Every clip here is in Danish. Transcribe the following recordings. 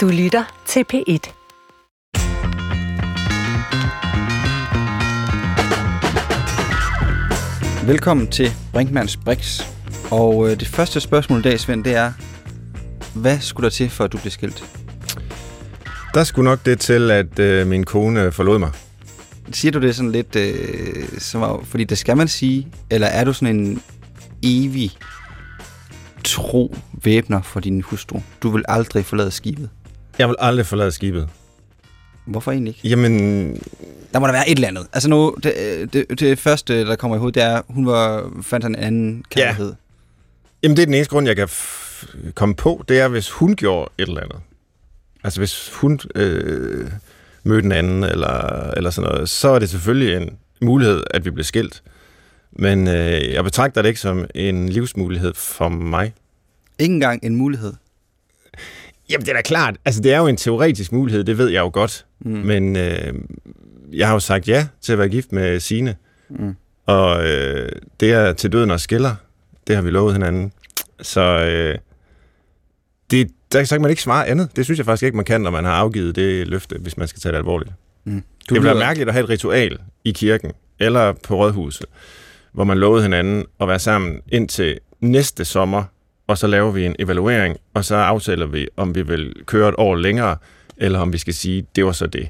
Du lytter til P1. Velkommen til Brinkmanns Brix. Og øh, det første spørgsmål i dag, Svend, det er, hvad skulle der til, for at du blev skilt? Der skulle nok det til, at øh, min kone forlod mig. Siger du det sådan lidt, øh, som, fordi det skal man sige, eller er du sådan en evig tro væbner for din hustru? Du vil aldrig forlade skibet. Jeg vil aldrig forlade skibet. Hvorfor egentlig ikke? Jamen, Der må der være et eller andet. Altså nu, det, det, det første, der kommer i hovedet, det er, hun var, fandt en anden kærlighed. jamen det er den eneste grund, jeg kan komme på. Det er, hvis hun gjorde et eller andet. Altså hvis hun øh, mødte en anden, eller, eller sådan noget, så er det selvfølgelig en mulighed, at vi bliver skilt. Men øh, jeg betragter det ikke som en livsmulighed for mig. Ikke engang en mulighed. Jamen, det er da klart. Altså, det er jo en teoretisk mulighed, det ved jeg jo godt. Mm. Men øh, jeg har jo sagt ja til at være gift med Sine. Mm. Og øh, det er til døden og skiller. Det har vi lovet hinanden. Så øh, det, der kan man ikke svare andet. Det synes jeg faktisk ikke, man kan, når man har afgivet det løfte, hvis man skal tage det alvorligt. Mm. Du det være mærkeligt at have et ritual i kirken eller på rådhuset, hvor man lovede hinanden at være sammen indtil næste sommer, og så laver vi en evaluering, og så aftaler vi, om vi vil køre et år længere, eller om vi skal sige, det var så det.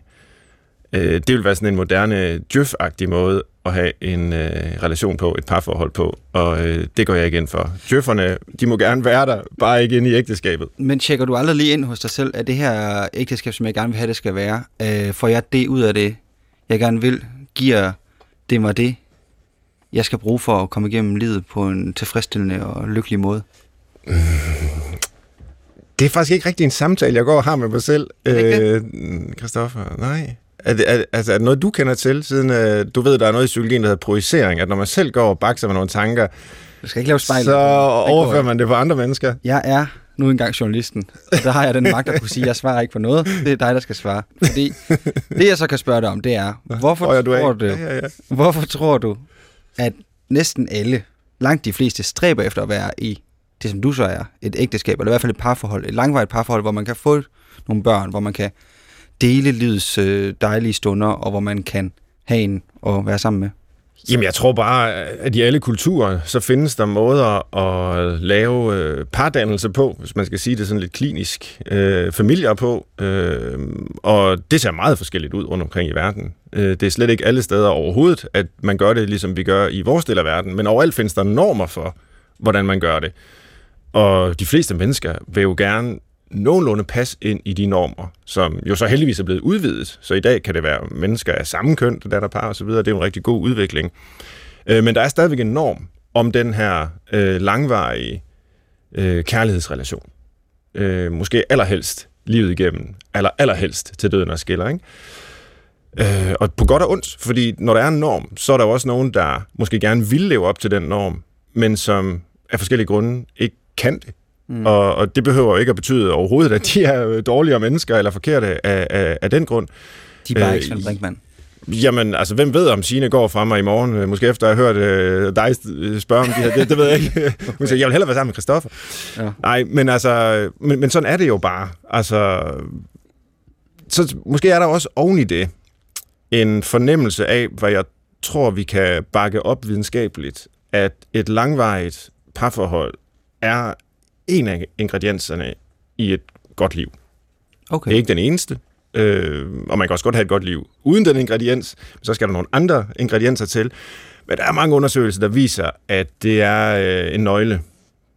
Øh, det vil være sådan en moderne djøf måde at have en øh, relation på, et parforhold på, og øh, det går jeg ikke ind for. Djøfferne, de må gerne være der, bare ikke ind i ægteskabet. Men tjekker du aldrig lige ind hos dig selv, at det her ægteskab, som jeg gerne vil have, det skal være, øh, får jeg det ud af det, jeg gerne vil, giver det mig det, jeg skal bruge for at komme igennem livet på en tilfredsstillende og lykkelig måde? Det er faktisk ikke rigtig en samtale, jeg går og har med mig selv, Er ikke øh, Christoffer. Nej. Er det, er, altså, er det noget, du kender til, siden øh, du ved, der er noget i psykologien, der hedder projicering, at når man selv går og bakser med nogle tanker, Du skal ikke lave spejl. så overfører man det på andre mennesker. Jeg er nu engang journalisten, og der har jeg den magt at kunne sige, at jeg svarer ikke på noget. Det er dig, der skal svare. Fordi det, jeg så kan spørge dig om, det er, hvorfor du tror du, Ja, ja, ja. hvorfor tror du, at næsten alle, langt de fleste, stræber efter at være i det, som du så er, et ægteskab, eller i hvert fald et parforhold, et langvarigt parforhold, hvor man kan få nogle børn, hvor man kan dele livets øh, dejlige stunder, og hvor man kan have en at være sammen med. Jamen, jeg tror bare, at i alle kulturer, så findes der måder at lave øh, pardannelse på, hvis man skal sige det sådan lidt klinisk, øh, familier på, øh, og det ser meget forskelligt ud rundt omkring i verden. Øh, det er slet ikke alle steder overhovedet, at man gør det, ligesom vi gør i vores del af verden, men overalt findes der normer for, hvordan man gør det. Og de fleste mennesker vil jo gerne nogenlunde passe ind i de normer, som jo så heldigvis er blevet udvidet. Så i dag kan det være mennesker af samme køn, der er par og så videre. Det er en rigtig god udvikling. Øh, men der er stadigvæk en norm om den her øh, langvarige øh, kærlighedsrelation. Øh, måske allerhelst livet igennem, eller allerhelst til døden og skiller, ikke? Øh, og på godt og ondt, fordi når der er en norm, så er der jo også nogen, der måske gerne vil leve op til den norm, men som af forskellige grunde ikke kan det. Mm. Og, og det behøver jo ikke at betyde overhovedet, at de er øh, dårligere mennesker eller forkerte af, af, af den grund. De er bare Øh, ikke Svend Brinkmann. Jamen, altså, hvem ved, om Signe går fra mig i morgen? Øh, Måske efter at have hørt øh, dig spørge om de her. Det, det ved jeg ikke. Hun siger, jeg vil hellere være sammen med Christoffer. Ja. Nej, men altså, men, men sådan er det jo bare. Altså, så måske er der også oven i det en fornemmelse af, hvad jeg tror, vi kan bakke op videnskabeligt, at et langvarigt parforhold er en af ingredienserne i et godt liv. Okay. Det er ikke den eneste, øh, og man kan også godt have et godt liv uden den ingrediens, men så skal der nogle andre ingredienser til. Men der er mange undersøgelser, der viser, at det er øh, en nøgle,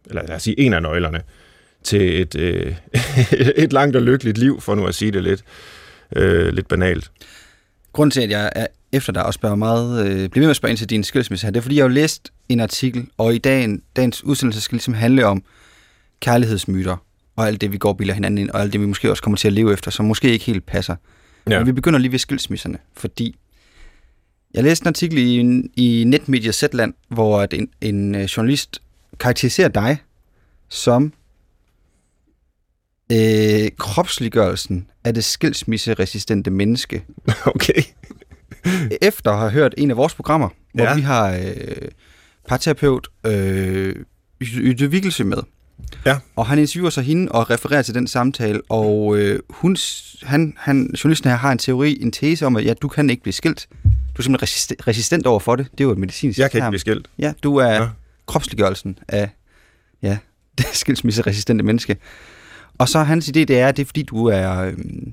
eller lad os sige en af nøglerne, til et, øh, et langt og lykkeligt liv, for nu at sige det lidt, øh, lidt banalt. Grunden til, at jeg er efter dig og spørger meget, øh, bliver ved med at spørge ind til din skilsmisse her, det er, fordi jeg har læst en artikel, og i dagen, dagens udsendelse skal ligesom handle om kærlighedsmyter, og alt det, vi går og bilder hinanden ind, og alt det, vi måske også kommer til at leve efter, som måske ikke helt passer. Ja. Men vi begynder lige ved skilsmisserne, fordi jeg læste en artikel i, i netmediet Zetland, hvor en, en øh, journalist karakteriserer dig som øh, kropsliggørelsen af det skilsmisseresistente menneske. Okay. Efter at have hørt en af vores programmer, hvor Ja. vi har øh, parterapeut øh, Ytte Vikkelse med, Ja. Og han interviewer så hende og refererer til den samtale, og øh, hun, han, han, journalisten her har en teori, en tese om, at ja, du kan ikke blive skilt. Du er simpelthen resist- resistent over for det. Det er jo et medicinsk Jeg kan ikke term. blive skilt. Ja, du er ja. kropsliggørelsen af ja, det skilsmisseresistente menneske. Og så hans idé, det er, det er fordi, du er øhm,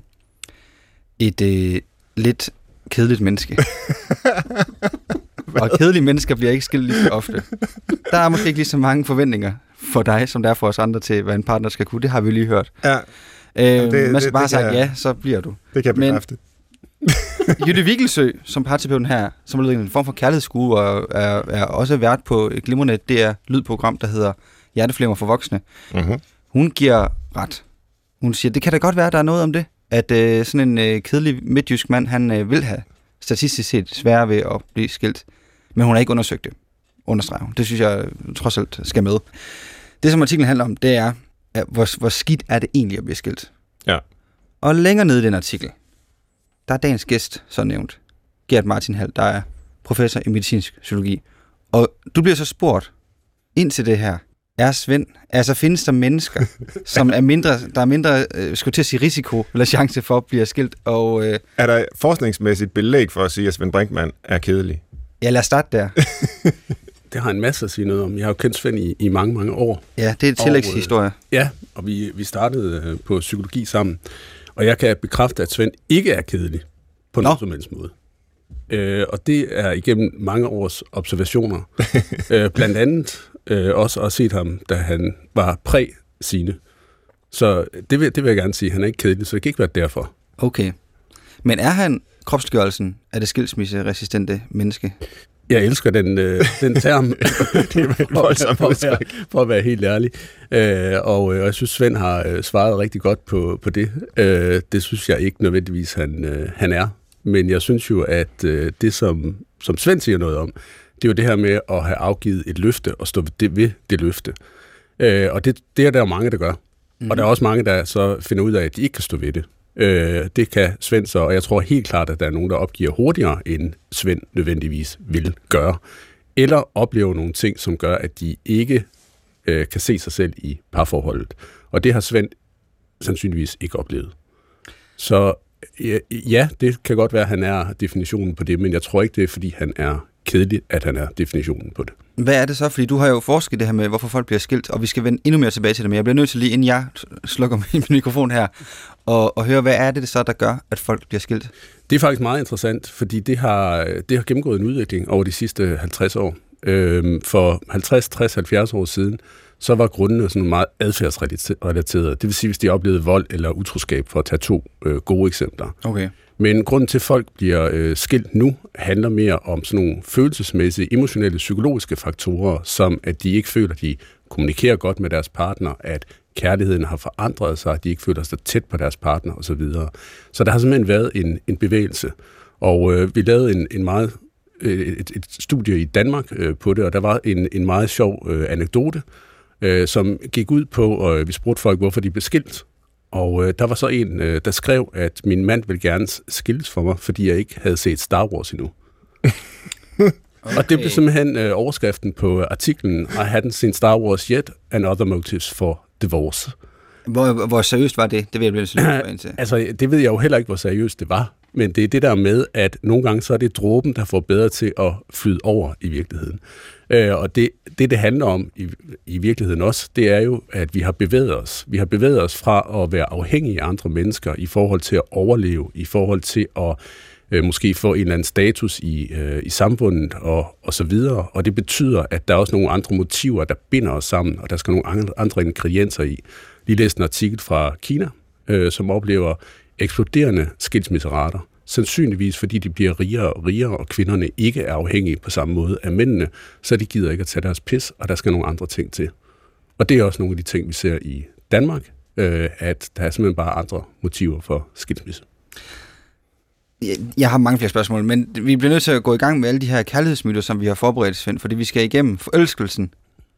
et øh, lidt kedeligt menneske. og kedelige mennesker bliver ikke skilt lige så ofte. Der er måske ikke lige så mange forventninger for dig, som der er for os andre til, hvad en partner skal kunne. Det har vi lige hørt. Ja, Øh, det- man skal det- bare sige ja, så bliver du. det kan jeg bekræfte. Jytte Vigelsø, som parterapeuten her, som er en form for kærlighedsskue, og er, er også vært på et glimrende DR lydprogram, der hedder Hjerteflimmer for voksne. Mm-hmm. Hun giver ret. Hun siger, det kan da godt være, der er noget om det, at øh, sådan en øh, kedelig midtjysk mand, han øh, vil have statistisk set sværere ved at blive skilt. Men hun har ikke undersøgt det, understreger hun. Det synes jeg trods alt skal med. Det, som artiklen handler om, det er, at hvor, hvor skidt er det egentlig at blive skilt? Ja. Og længere nede i den artikel, der er dagens gæst så nævnt. Gert Martin Hall, der er professor i medicinsk psykologi. Og du bliver så spurgt ind til det her. Er Svend, altså findes der mennesker, som er mindre, der er mindre, øh, skulle til at sige risiko eller chance for at blive skilt? Og øh, Er der forskningsmæssigt belæg for at sige, at Svend Brinkmann er kedelig? ja, lad os starte der. Det har en masse at sige noget om. Jeg har jo kendt Svend i, i mange, mange år. Ja, det er et Og, tillægshistorie. Ja, og vi, vi startede øh, på psykologi sammen. Og jeg kan bekræfte, at Svend ikke er kedelig på Nå. nogen som helst måde. Øh, og det er igennem mange års observationer. øh, blandt andet øh, også at set ham, da han var præ sine. Så det vil, det vil jeg gerne sige. Han er ikke kedelig, så det kan ikke være derfor. Okay. Men er han kropsgørelsen af det skilsmisseresistente menneske? Jeg elsker den, øh, den term, Det er for, voldsomt for, at være, for at være helt ærlig. Øh, og øh, jeg synes, Svend har øh, svaret rigtig godt på, på det. Øh, det synes jeg ikke nødvendigvis, han, øh, han er. Men jeg synes jo, at øh, det, som, som Svend siger noget om, det er jo det her med at have afgivet et løfte og stå ved det, ved det løfte. Øh, og det, det er der jo mange, der gør. Mm. Og der er også mange, der så finder ud af, at de ikke kan stå ved det. Øh, det kan Svend så, og jeg tror helt klart, at der er nogen, der opgiver hurtigere, end Svend nødvendigvis vil gøre. Eller oplever nogle ting, som gør, at de ikke øh, kan se sig selv i parforholdet. Og det har Svend sandsynligvis ikke oplevet. Så ja, det kan godt være, at han er definitionen på det, men jeg tror ikke, det er, fordi han er kedelig, at han er definitionen på det. Hvad er det så? Fordi du har jo forsket det her med, hvorfor folk bliver skilt, og vi skal vende endnu mere tilbage til det, men jeg bliver nødt til lige, inden jeg slukker min mikrofon her, og, og høre, hvad er det så, der gør, at folk bliver skilt? Det er faktisk meget interessant, fordi det har, det har gennemgået en udvikling over de sidste 50 år. Øhm, for 50, 60, 70 år siden, så var grundene sådan meget adfærdsrelaterede. Det vil sige, hvis de oplevede vold eller utroskab, for at tage to øh, gode eksempler. Okay. Men grunden til, at folk bliver øh, skilt nu, handler mere om sådan nogle følelsesmæssige, emotionelle, psykologiske faktorer, som at de ikke føler, at de kommunikerer godt med deres partner, at kærligheden har forandret sig, at de ikke føler sig tæt på deres partner osv. Så der har simpelthen været en, en bevægelse. Og øh, vi lavede en, en meget, øh, et, et studie i Danmark øh, på det, og der var en, en meget sjov øh, anekdote, øh, som gik ud på, og øh, vi spurgte folk, hvorfor de blev skilt. Og øh, der var så en, øh, der skrev, at min mand ville gerne skilles for mig, fordi jeg ikke havde set Star Wars endnu. Okay. Og det blev simpelthen øh, overskriften på artiklen, I hadn't seen Star Wars yet, and other motives for divorce. Hvor, hvor seriøst var det? Det vil jeg blive nødt til. Altså, det ved jeg jo heller ikke, hvor seriøst det var. Men det er det der med, at nogle gange så er det dråben, der får bedre til at flyde over i virkeligheden. Øh, og det, det, det handler om i, i virkeligheden også, det er jo, at vi har bevæget os. Vi har bevæget os fra at være afhængige af andre mennesker i forhold til at overleve, i forhold til at øh, måske få en eller anden status i, øh, i samfundet og, og så videre. Og det betyder, at der er også nogle andre motiver, der binder os sammen, og der skal nogle andre, andre ingredienser i. Lige læste en artikel fra Kina, øh, som oplever eksploderende skilsmisserater. Sandsynligvis fordi de bliver rigere og rigere, og kvinderne ikke er afhængige på samme måde af mændene, så de gider ikke at tage deres pis, og der skal nogle andre ting til. Og det er også nogle af de ting, vi ser i Danmark, øh, at der er simpelthen bare andre motiver for skilsmisse. Jeg, har mange flere spørgsmål, men vi bliver nødt til at gå i gang med alle de her kærlighedsmyter, som vi har forberedt, Svend, fordi vi skal igennem forelskelsen,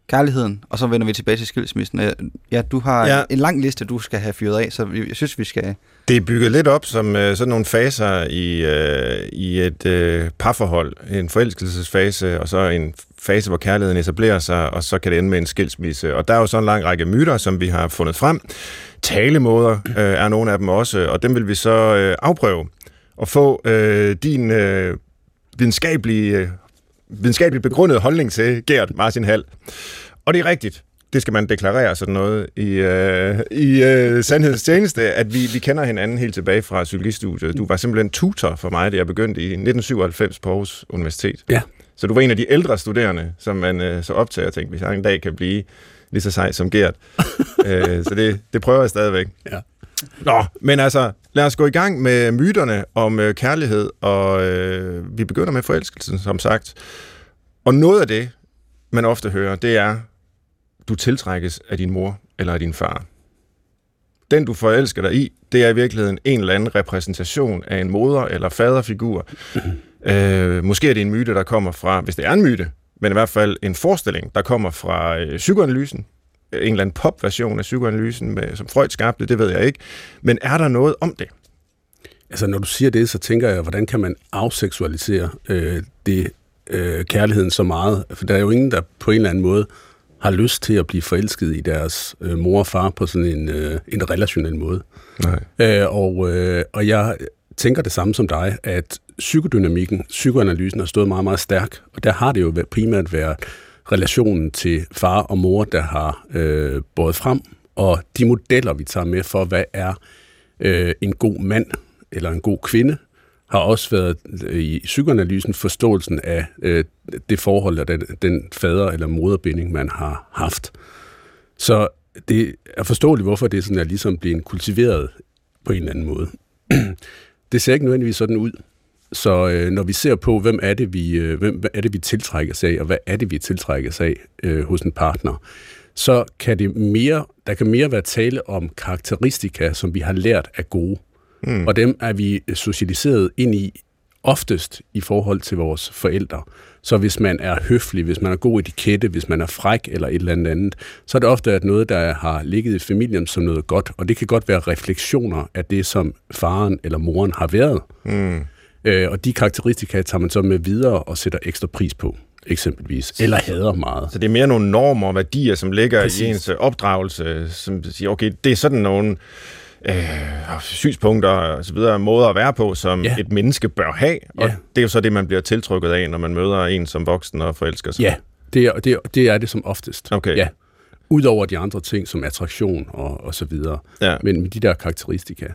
kærligheden, og så vender vi tilbage til skilsmissen. Øh, Ja, du har Ja. en lang liste, du skal have fyret af, så jeg synes, vi skal... Det er bygget lidt op som øh, sådan nogle faser i, øh, i et øh, parforhold. En forelskelsesfase, og så en fase, hvor kærligheden etablerer sig, og så kan det ende med en skilsmisse. Og der er jo så en lang række myter, som vi har fundet frem. Talemåder øh, er nogle af dem også, og dem vil vi så øh, afprøve og få øh, din øh, videnskabelige, øh, videnskabeligt begrundede holdning til Gert Martin Hall. Og det er rigtigt. Det skal man deklarere sådan noget i, øh, i øh, sandhedens tjeneste, at vi, vi kender hinanden helt tilbage fra psykologistudiet. Du var simpelthen tutor for mig, da jeg begyndte i 1997 på Aarhus Universitet. Ja. Så du var en af de ældre studerende, som man øh, så optager og tænkte, hvis jeg en dag kan blive lige så sej som Gert. øh, så det, det prøver jeg stadigvæk. Ja. Nå, men altså, lad os gå i gang med myterne om øh, kærlighed, og øh, vi begynder med forelskelsen, som sagt. Og noget af det, man ofte hører, det er, du tiltrækkes af din mor eller af din far. Den, du forelsker dig i, det er i virkeligheden en eller anden repræsentation af en moder- eller faderfigur. øh, måske er det en myte, der kommer fra, hvis det er en myte, men i hvert fald en forestilling, der kommer fra øh, psykoanalysen. En eller anden popversion af psykoanalysen, med, som Freud skabte, det ved jeg ikke. Men er der noget om det? Altså, når du siger det, så tænker jeg, hvordan kan man afseksualisere øh, det øh, kærligheden så meget? For der er jo ingen, der på en eller anden måde har lyst til at blive forelsket i deres øh, mor og far på sådan en, øh, en relationel måde. Nej. Øh, og, øh, og jeg tænker det samme som dig, at psykodynamikken, psykoanalysen har stået meget, meget stærk, og der har det jo primært været relationen til far og mor, der har øh, båret frem, og de modeller, vi tager med for, hvad er øh, en god mand eller en god kvinde, har også været øh, i psykoanalysen forståelsen af øh, det forhold, og den, den fader- eller moderbinding, man har haft. Så det er forståeligt, hvorfor det sådan er ligesom blevet kultiveret på en eller anden måde. det ser ikke nødvendigvis sådan ud. Så øh, når vi ser på, hvem er det, vi, øh, hvem er det, vi tiltrækker sig af, og hvad er det, vi tiltrækker sig af øh, hos en partner, så kan det mere, der kan mere være tale om karakteristika, som vi har lært af gode. Mm. Og dem er vi socialiseret ind i oftest i forhold til vores forældre. Så hvis man er høflig, hvis man er god etikette, hvis man er fræk eller et eller andet andet, så er det ofte at noget, der har ligget i familien som noget godt, og det kan godt være refleksioner af det, som faren eller moren har været. Mm. Øh, og de karakteristika tager man så med videre og sætter ekstra pris på, eksempelvis. Eller hader meget. Så det er mere nogle normer og værdier, som ligger Præcis. I ens øh, opdragelse, som siger, okay, det er sådan nogle øh, synspunkter og så videre, måder at være på, som. Ja. et menneske bør have, og Ja. det er jo så det, man bliver tiltrykket af, når man møder en som voksen og forelsker sig. Ja, det er det, er, det, er det som oftest. Okay. Ja. Udover de andre ting, som attraktion og, og så videre. Ja. Men med de der karakteristika.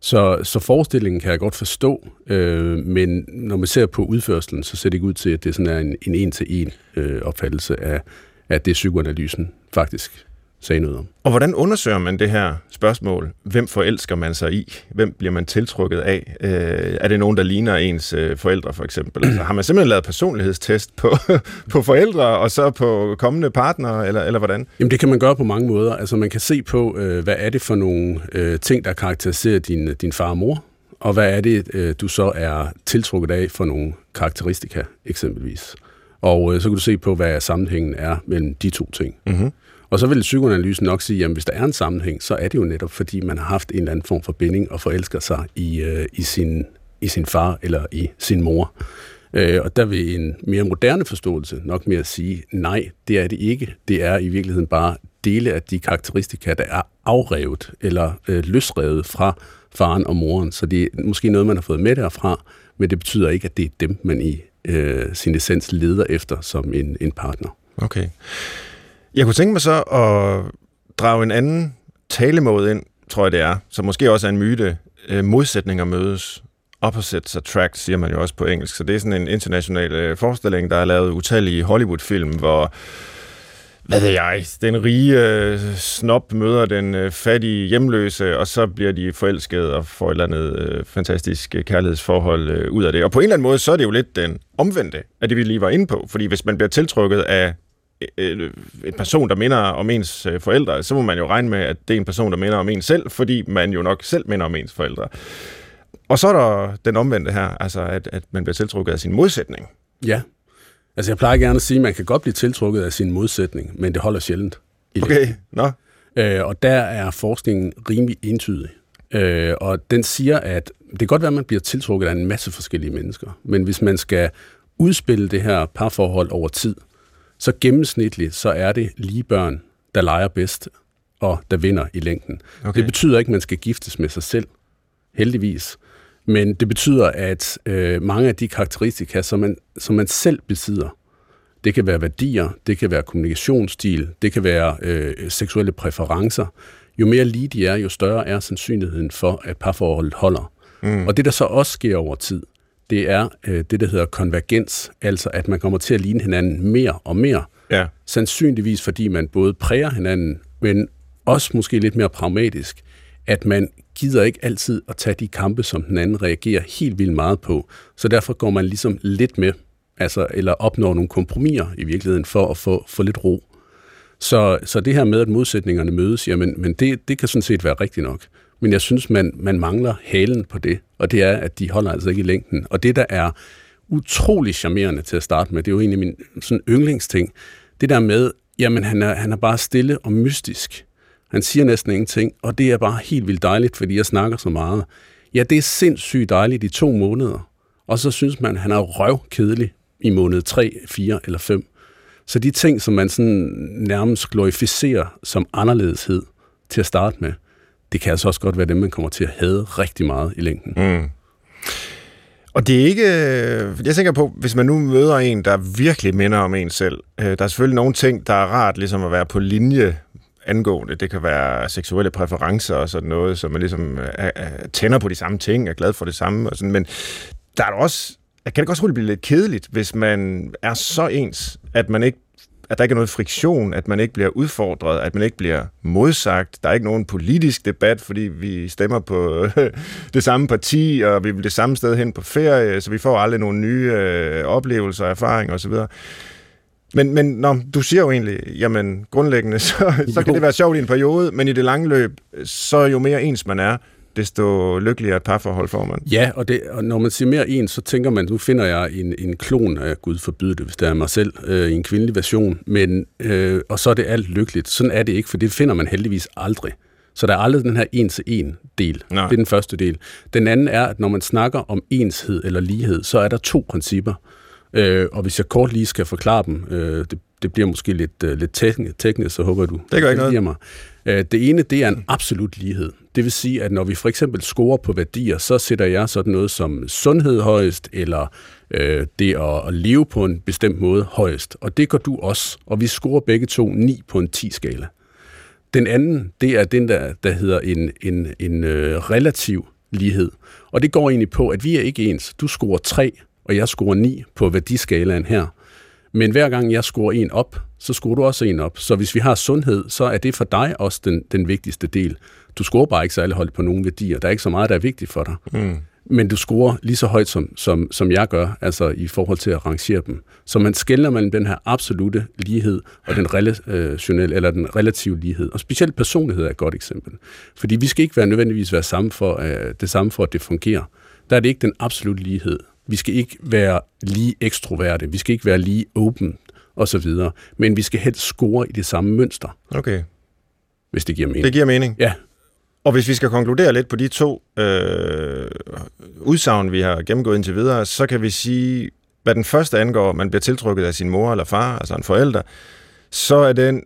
Så, så forestillingen kan jeg godt forstå, øh, men når man ser på udførselen, så ser det ikke ud til, at det sådan er en, en en-til-en øh, opfattelse af, af det, psykoanalysen faktisk sagde noget om. Og hvordan undersøger man det her spørgsmål? Hvem forelsker man sig i? Hvem bliver man tiltrykket af? Øh, er det nogen, der ligner ens øh, forældre, for eksempel? Altså, har man simpelthen lavet personlighedstest på, på forældre, og så på kommende partnere, eller, eller hvordan? Jamen det kan man gøre på mange måder. Altså man kan se på, øh, hvad er det for nogle øh, ting, der karakteriserer din, din far og mor, og hvad er det, øh, du så er tiltrukket af for nogle karakteristika, eksempelvis. Og øh, så kan du se på, hvad sammenhængen er mellem de to ting. Mm-hmm. Og så vil psykoanalysen nok sige, at hvis der er en sammenhæng, så er det jo netop, fordi man har haft en eller anden form for binding og forelsker sig i, øh, i, sin, i sin far eller i sin mor. Øh, og der vil en mere moderne forståelse nok mere sige, nej, det er det ikke. Det er i virkeligheden bare dele af de karakteristika, der er afrevet eller øh, løsrevet fra faren og moren. Så det er måske noget, man har fået med derfra, men det betyder ikke, at det er dem, man i øh, sin essens leder efter som en, en partner. Okay. Jeg kunne tænke mig så at drage en anden talemåde ind, tror jeg det er, som måske også er en myte. Øh, modsætninger mødes. Opposites attract, siger man jo også på engelsk. Så det er sådan en international øh, forestilling, der er lavet utallige Hollywood-film, hvor hvad ved jeg, den rige øh, snob møder den øh, fattige hjemløse, og så bliver de forelsket og får et eller andet øh, fantastisk øh, kærlighedsforhold øh, ud af det. Og på en eller anden måde, så er det jo lidt den omvendte af det, vi lige var inde på. Fordi hvis man bliver tiltrykket af øh, en person, der minder om ens øh, forældre, så må man jo regne med, at det er en person, der minder om en selv, fordi man jo nok selv minder om ens forældre. Og så er der den omvendte her, altså at, at man bliver tiltrukket af sin modsætning. Ja, Altså, jeg plejer gerne at sige, at man kan godt blive tiltrukket af sin modsætning, men det holder sjældent. Okay, nå. Øh, og der er forskningen rimelig entydig. Øh, og den siger, at det kan godt være, at man bliver tiltrukket af en masse forskellige mennesker, men hvis man skal udspille det her parforhold over tid, så gennemsnitligt, så er det lige børn, der leger bedst og der vinder i længden. Okay. Det betyder ikke, at man skal giftes med sig selv, heldigvis. Men det betyder, at øh, mange af de karakteristika, som man, som man selv besidder, det kan være værdier, det kan være kommunikationsstil, det kan være øh, seksuelle præferencer. Jo mere lige de er, jo større er sandsynligheden for, at parforholdet holder. Mm. Og det, der så også sker over tid, det er øh, det, der hedder konvergens, altså at man kommer til at ligne hinanden mere og mere. Ja. Sandsynligvis fordi man både præger hinanden, men også måske lidt mere pragmatisk, at man gider ikke altid at tage de kampe, som den anden reagerer helt vildt meget på. Så derfor går man ligesom lidt med, altså, eller opnår nogle kompromiser i virkeligheden for at få, få lidt ro. Så, så det her med, at modsætningerne mødes, jamen, men det, det kan sådan set være rigtigt nok. Men jeg synes, man, man mangler halen på det, og det er, at de holder altså ikke i længden. Og det, der er utrolig charmerende til at starte med, det er jo egentlig min sådan yndlingsting, det der med, jamen han er, han er bare stille og mystisk. Han siger næsten ingenting, og det er bare helt vildt dejligt, fordi jeg snakker så meget. Ja, det er sindssygt dejligt i to måneder, og så synes man, han er røvkedelig i måned 3, 4 eller 5. Så de ting, som man sådan nærmest glorificerer som anderledeshed til at starte med, det kan altså også godt være dem, man kommer til at hade rigtig meget i længden. Mm. Og det er ikke... Øh, jeg tænker på, hvis man nu møder en, der virkelig minder om en selv. Øh, der er selvfølgelig nogle ting, der er rart ligesom at være på linje angående. Det kan være seksuelle præferencer og sådan noget, så man ligesom øh, er, er, tænder på de samme ting, er glad for det samme. Og sådan. Men der er også... også... Kan det også blive lidt kedeligt, hvis man er så ens, at man ikke at der ikke er noget friktion, at man ikke bliver udfordret, at man ikke bliver modsagt. Der er ikke nogen politisk debat, fordi vi stemmer på det samme parti, og vi vil det samme sted hen på ferie, så vi får aldrig nogle nye øh, oplevelser, erfaringer osv. Men, men nå, du siger jo egentlig, jamen grundlæggende, så, så kan det være sjovt i en periode, men i det lange løb, så jo mere ens man er, desto lykkeligere et parforhold får man. Ja, og, det, og når man siger mere en, så tænker man, nu finder jeg en, en klon af Gud forbyde det, hvis det er mig selv, øh, i en kvindelig version, men, øh, og så er det alt lykkeligt. Sådan er det ikke, for det finder man heldigvis aldrig. Så der er aldrig den her en-til-en del. Nej. Det er den første del. Den anden er, at når man snakker om enshed eller lighed, så er der to principper. Øh, og hvis jeg kort lige skal forklare dem, øh, det, det bliver måske lidt, øh, lidt teknisk, teknisk, så håber du Det gør ikke noget. mig. Øh, det ene, det er en absolut lighed. Det vil sige, at når vi for eksempel scorer på værdier, så sætter jeg sådan noget som sundhed højest, eller øh, det at, leve på en bestemt måde højest. Og det gør du også. Og vi scorer begge to 9 på en 10-skala. Den anden, det er den, der, der hedder en, en, en øh, relativ lighed. Og det går egentlig på, at vi er ikke ens. Du scorer 3, og jeg scorer 9 på værdiskalaen her. Men hver gang jeg scorer en op, så scorer du også en op. Så hvis vi har sundhed, så er det for dig også den, den vigtigste del. Du scorer bare ikke særlig højt på nogle værdier. Der er ikke så meget, der er vigtigt for dig. Mm. Men du scorer lige så højt, som, som, som jeg gør, altså i forhold til at rangere dem. Så man skælder mellem den her absolute lighed og den relationelle, eller den relative lighed. Og specielt personlighed er et godt eksempel. Fordi vi skal ikke være nødvendigvis være samme for, øh, det samme for, at det fungerer. Der er det ikke den absolute lighed. Vi skal ikke være lige ekstroverte, vi skal ikke være lige open og så videre. Men vi skal helst score i det samme mønster, Okay, hvis det giver mening. det giver mening. Ja, Og hvis vi skal konkludere lidt på de to øh, udsagn, vi har gennemgået indtil videre, så kan vi sige, hvad den første angår, man bliver tiltrykket af sin mor eller far, altså en forælder, så er den,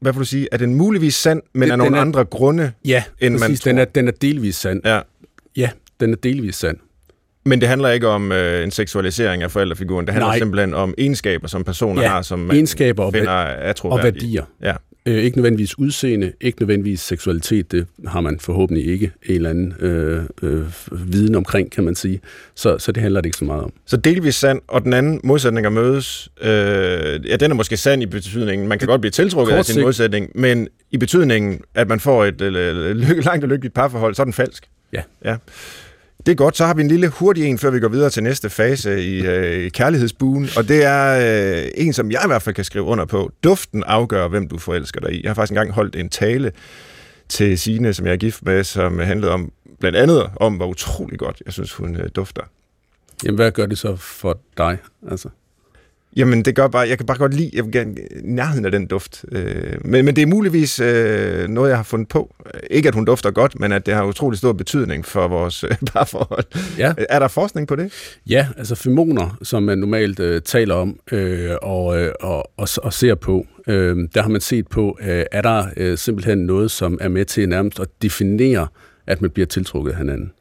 hvad vil du sige, er den muligvis sand, men Den- af nogle er- andre grunde, ja End man præcis. tror. Den er, den er delvis sand. ja. Ja, den er delvis sand. Men det handler ikke om øh, en seksualisering af forældrefiguren, det handler Nej. simpelthen om egenskaber, som personer Ja, har, som man egenskaber og, finder og atroværdige. værdier. Ja. Øh, ikke nødvendigvis udseende, ikke nødvendigvis seksualitet, det har man forhåbentlig ikke en eller anden øh, øh, viden omkring, kan man sige. Så, så det handler det ikke så meget om. Så delvis sand, og den anden modsætninger mødes. Øh, ja, den er måske sand i betydningen, man kan godt blive tiltrukket Kort af sin sigt. modsætning, men i betydningen, at man får et øh, langt og lykkeligt parforhold, så er den falsk. Ja. ja. Det er godt, så har vi en lille hurtig en, før vi går videre til næste fase i øh, kærlighedsbuen, og det er øh, en, som jeg i hvert fald kan skrive under på. Duften afgør, hvem du forelsker dig i. Jeg har faktisk engang holdt en tale til Sine, som jeg er gift med, som handlede om blandt andet om, hvor utrolig godt jeg synes, hun øh, dufter. Jamen, hvad gør det så for dig? Altså, Jamen, det gør bare, jeg kan bare godt lide, jeg vil gerne nærheden af den duft. Øh, men, men det er muligvis øh, noget, jeg har fundet på. Ikke, at hun dufter godt, men at det har utrolig stor betydning for vores øh, parforhold. Ja. Er der forskning på det? Ja, altså femoner, som man normalt øh, taler om øh, og, øh, og, og, og ser på, øh, der har man set på, øh, er der øh, simpelthen noget, som er med til nærmest at definere, at man bliver tiltrukket af hinanden.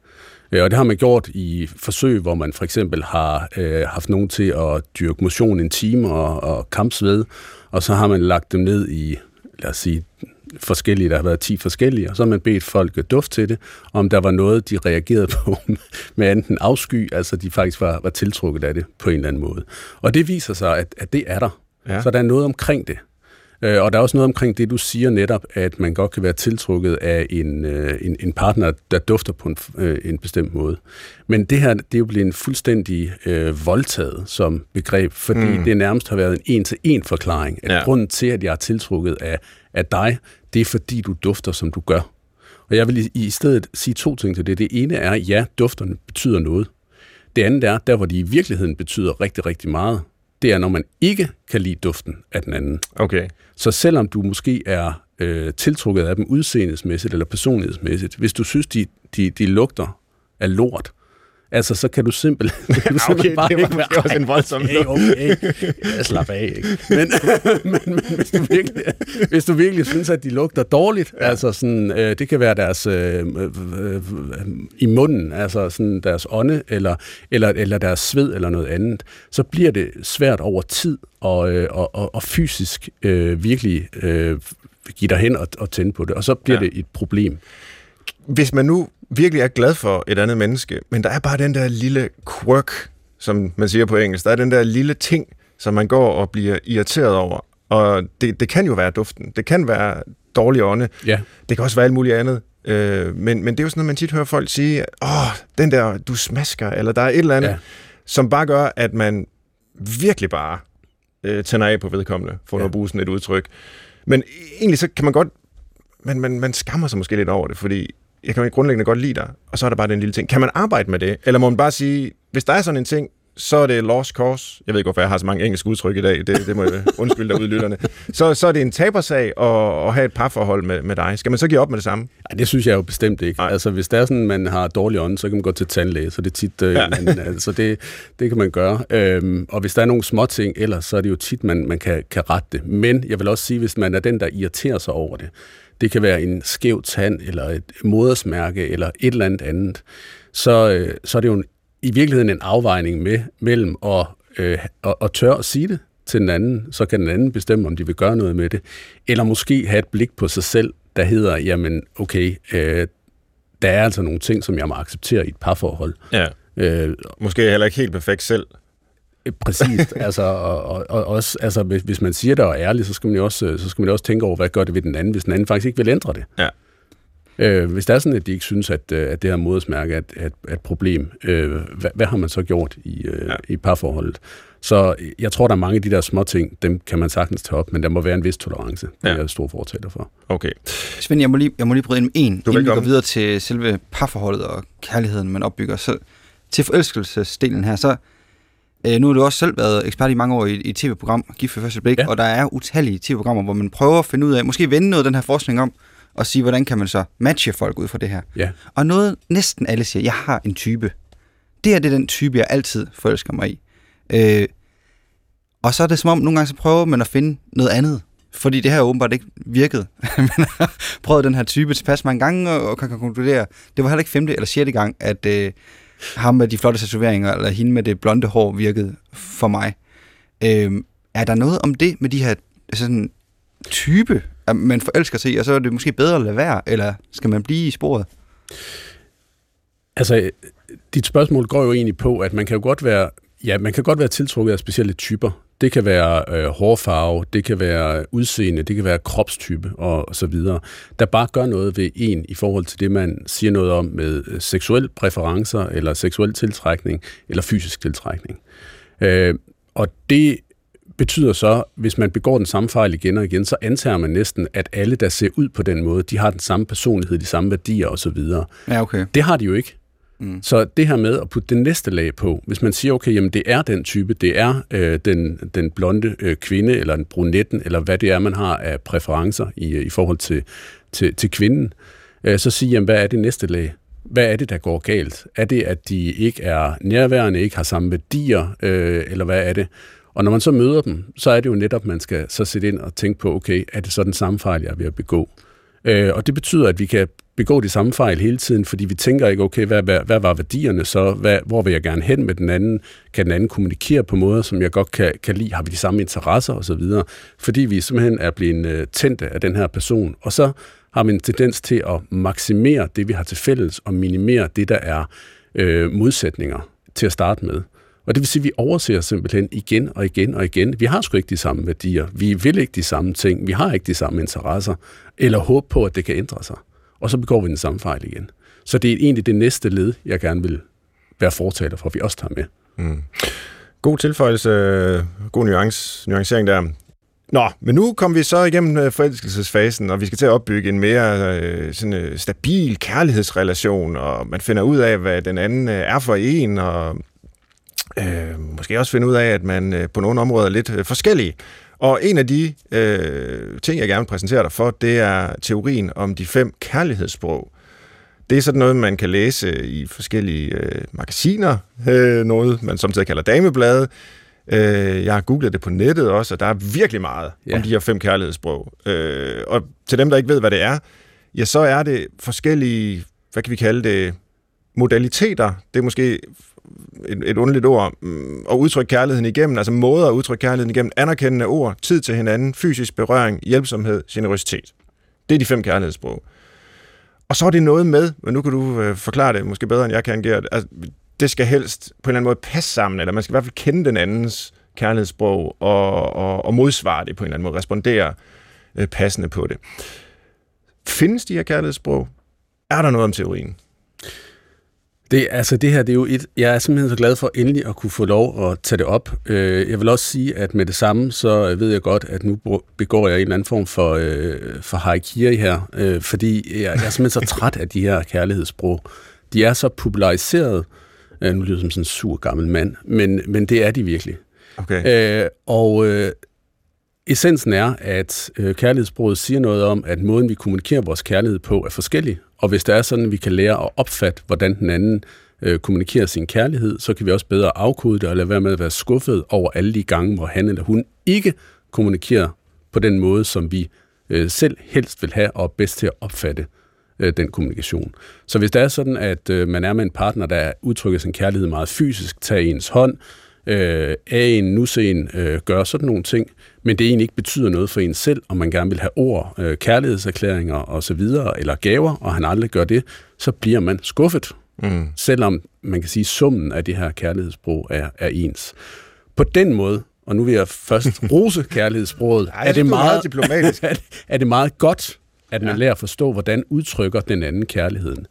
Øh, og det har man gjort i forsøg, hvor man for eksempel har øh, haft nogen til at dyrke motion en time og, og kampsved, og så har man lagt dem ned i, lad os sige, forskellige, der har været 10 forskellige, og så har man bedt folk duft til det, om der var noget, de reagerede på med enten afsky, altså de faktisk var, var tiltrukket af det på en eller anden måde. Og det viser sig, at, at det er der. Ja. Så der er noget omkring det. Øh, og der er også noget omkring det, du siger netop, at man godt kan være tiltrukket af en, øh, en, en partner, der dufter på en, øh, en bestemt måde. Men det her, det er jo blevet en fuldstændig øh, voldtaget som begreb, fordi mm. det nærmest har været en en-til-en forklaring. At ja. grunden til, at jeg er tiltrukket af, af dig, det er fordi, du dufter, som du gør. Og jeg vil i, i stedet sige to ting til det. Det ene er, ja, dufterne betyder noget. Det andet er, der hvor de i virkeligheden betyder rigtig, rigtig meget, det er, når man ikke kan lide duften af den anden. Okay. Så selvom du måske er øh, tiltrukket af dem udseendesmæssigt eller personlighedsmæssigt, hvis du synes, de, de, de lugter af lort, Altså, så kan du simpelthen, kan du simpelthen okay, bare det var ikke være, også en voldsom okay, okay. Jeg slap af, ikke? Men, men, men hvis, du virkelig, hvis du virkelig synes, at de lugter dårligt, ja. altså sådan, øh, det kan være deres øh, øh, i munden, altså sådan deres ånde, eller, eller, eller deres sved, eller noget andet, så bliver det svært over tid og, øh, og, og, og fysisk øh, virkelig øh, give dig hen og, og tænde på det, og så bliver ja. det et problem. Hvis man nu virkelig er glad for et andet menneske, men der er bare den der lille quirk, som man siger på engelsk. Der er den der lille ting, som man går og bliver irriteret over. Og det, det kan jo være duften. Det kan være dårlig ånde. Ja. Det kan også være alt muligt andet. Øh, men, men det er jo sådan, at man tit hører folk sige, åh, den der, du smasker, eller der er et eller andet, ja. som bare gør, at man virkelig bare øh, tænder af på vedkommende, for ja. at bruge sådan et udtryk. Men egentlig så kan man godt, man, man, man skammer sig måske lidt over det, fordi jeg kan jo grundlæggende godt lide dig, og så er der bare den lille ting. Kan man arbejde med det? Eller må man bare sige, hvis der er sådan en ting, så er det lost cause. Jeg ved ikke, hvorfor jeg har så mange engelske udtryk i dag. Det, det må jeg undskylde derude lytterne. Så, så er det en tabersag at, at have et parforhold med, med dig. Skal man så give op med det samme? Ej, det synes jeg jo bestemt ikke. Nej. Altså, hvis det er sådan, man har dårlig ånd, så kan man gå til tandlæge. Så det er tit, øh, ja. man, altså, det, det kan man gøre. Øhm, og hvis der er nogle små ting, ellers så er det jo tit, man, man kan, kan rette det. Men jeg vil også sige, hvis man er den, der irriterer sig over det, det kan være en skæv tand, eller et modersmærke, eller et eller andet andet, så, øh, så er det jo en, i virkeligheden en afvejning med, mellem at, øh, at, at tør at sige det til den anden, så kan den anden bestemme, om de vil gøre noget med det, eller måske have et blik på sig selv, der hedder, jamen okay, øh, der er altså nogle ting, som jeg må acceptere i et parforhold. Ja. Øh, Måske heller ikke helt perfekt selv. Præcis, altså, og, og, og også, altså, hvis, hvis man siger det og er ærlig, så skal man jo også, så skal man også tænke over, hvad gør det ved den anden, hvis den anden faktisk ikke vil ændre det. Ja. Øh, hvis det er sådan, at de ikke synes, at, øh, at det her modersmærke er et, et problem, øh, hvad, hvad har man så gjort i, øh, ja. i parforholdet? Så jeg tror, der er mange af de der små ting, dem kan man sagtens tage op, men der må være en vis tolerance. Det ja. er jeg stor fortaler for. Okay. Svend, jeg må lige, jeg må lige bryde ind med en, du inden vi går videre til selve parforholdet og kærligheden, man opbygger. Så til forelskelsesdelen her, så Øh, nu har du også selv været ekspert i mange år i, i tv-program, Gift for første blik, ja. og der er utallige tv-programmer, hvor man prøver at finde ud af, måske vende noget af den her forskning om, og sige, hvordan kan man så matche folk ud fra det her. Ja. Og noget, næsten alle siger, jeg har en type. Det er det den type, jeg altid forelsker mig i. Øh, og så er det som om, nogle gange så prøver man at finde noget andet. Fordi det her åbenbart ikke virket. man har prøvet den her type tilpas mange gange, og, og kan konkludere, det var heller ikke femte eller sjette gang, at, øh, ham med de flotte tatoveringer, eller hende med det blonde hår virkede for mig. Øh, er der noget om det med de her sådan, type, at man forelsker sig i, og så er det måske bedre at lade være, eller skal man blive i sporet? Altså, dit spørgsmål går jo egentlig på, at man kan jo godt være, ja, man kan godt være tiltrukket af specielle typer. Det kan være øh, hårfarve, det kan være udseende, det kan være kropstype og, og så videre, der bare gør noget ved en i forhold til det, man siger noget om med øh, seksuel præferencer, eller seksuel tiltrækning, eller fysisk tiltrækning. Øh, og det betyder så, hvis man begår den samme fejl igen og igen, så antager man næsten, at alle, der ser ud på den måde, de har den samme personlighed, de samme værdier osv. Ja, okay. Det har de jo ikke. Mm. Så det her med at putte det næste lag på, hvis man siger, okay, jamen det er den type, det er øh, den, den blonde øh, kvinde, eller en brunetten, eller hvad det er, man har af præferencer i, øh, i forhold til, til, til kvinden, øh, så sige, jamen hvad er det næste lag? Hvad er det, der går galt? Er det, at de ikke er nærværende, ikke har samme værdier, øh, eller hvad er det? Og når man så møder dem, så er det jo netop, man skal så sætte ind og tænke på, okay, er det så den samme fejl, jeg er ved at begå? Øh, og det betyder, at vi kan begå de samme fejl hele tiden, fordi vi tænker ikke, okay, hvad, hvad, hvad var værdierne så? Hvad, hvor vil jeg gerne hen med den anden? Kan den anden kommunikere på måder, som jeg godt kan, kan lide? Har vi de samme interesser osv.? Fordi vi simpelthen er blevet øh, tændte af den her person. Og så har vi en tendens til at maksimere det, vi har til fælles, og minimere det, der er øh, modsætninger til at starte med. Og det vil sige, at vi overser simpelthen igen og igen og igen. Vi har sgu ikke de samme værdier. Vi vil ikke de samme ting. Vi har ikke de samme interesser. Eller håb på, at det kan ændre sig. Og så begår vi den samme fejl igen. Så det er egentlig det næste led, jeg gerne vil være fortaler for, at vi også tager med. Mm. God tilføjelse, god nuance, nuancering der. Nå, men nu kommer vi så igennem øh, forelskelsesfasen, og vi skal til at opbygge en mere øh, sådan, øh, stabil kærlighedsrelation, og man finder ud af, hvad den anden øh, er for en, og øh, måske også finde ud af, at man øh, på nogle områder er lidt øh, forskellige. Og en af de øh, ting, jeg gerne vil præsentere dig for, det er teorien om de fem kærlighedssprog. Det er sådan noget, man kan læse i forskellige øh, magasiner, øh, noget man samtidig kalder dameblade. Øh, jeg har googlet det på nettet også, og der er virkelig meget ja. om de her fem kærlighedssprog. Øh, og til dem, der ikke ved, hvad det er, ja, så er det forskellige, hvad kan vi kalde det, modaliteter. Det er måske et, et underligt ord, og at udtrykke kærligheden igennem, altså måder at udtrykke kærligheden igennem, anerkendende ord, tid til hinanden, fysisk berøring, hjælpsomhed, generøsitet. Det er de fem kærlighedssprog. Og så er det noget med, men nu kan du øh, forklare det måske bedre, end jeg kan, Gert, altså, det skal helst på en eller anden måde passe sammen, eller man skal i hvert fald kende den andens kærlighedssprog og, og, og modsvare det på en eller anden måde, respondere øh, passende på det. Findes de her kærlighedssprog? Er der noget om teorien? Det, altså det her, det er jo et, jeg er simpelthen så glad for endelig at kunne få lov at tage det op. Øh, jeg vil også sige, at med det samme, så ved jeg godt, at nu begår jeg en eller anden form for, øh, for haikiri her, øh, fordi jeg, jeg er simpelthen så træt af de her kærlighedssprog. De er så populariseret, nu lyder jeg som sådan en sur gammel mand, men, men det er de virkelig. Okay. Øh, og øh, essensen er, at øh, kærlighedssproget siger noget om, at måden vi kommunikerer vores kærlighed på er forskellig, og hvis det er sådan, at vi kan lære at opfatte, hvordan den anden øh, kommunikerer sin kærlighed, så kan vi også bedre afkode det og lade være med at være skuffet over alle de gange, hvor han eller hun ikke kommunikerer på den måde, som vi øh, selv helst vil have og er bedst til at opfatte øh, den kommunikation. Så hvis det er sådan, at øh, man er med en partner, der udtrykker sin kærlighed meget fysisk, tager ens hånd, øh, af en, nusse en, øh, gør sådan nogle ting, men det egentlig ikke betyder noget for en selv, om man gerne vil have ord, øh, kærlighedserklæringer osv., eller gaver, og han aldrig gør det, så bliver man skuffet. Mm. Selvom man kan sige, at summen af det her kærlighedssprog er, er ens. På den måde, og nu vil jeg først rose kærlighedssproget, Ej, er, det meget, meget diplomatisk. er, er det meget godt, at man ja. lærer at forstå, hvordan udtrykker den anden kærligheden.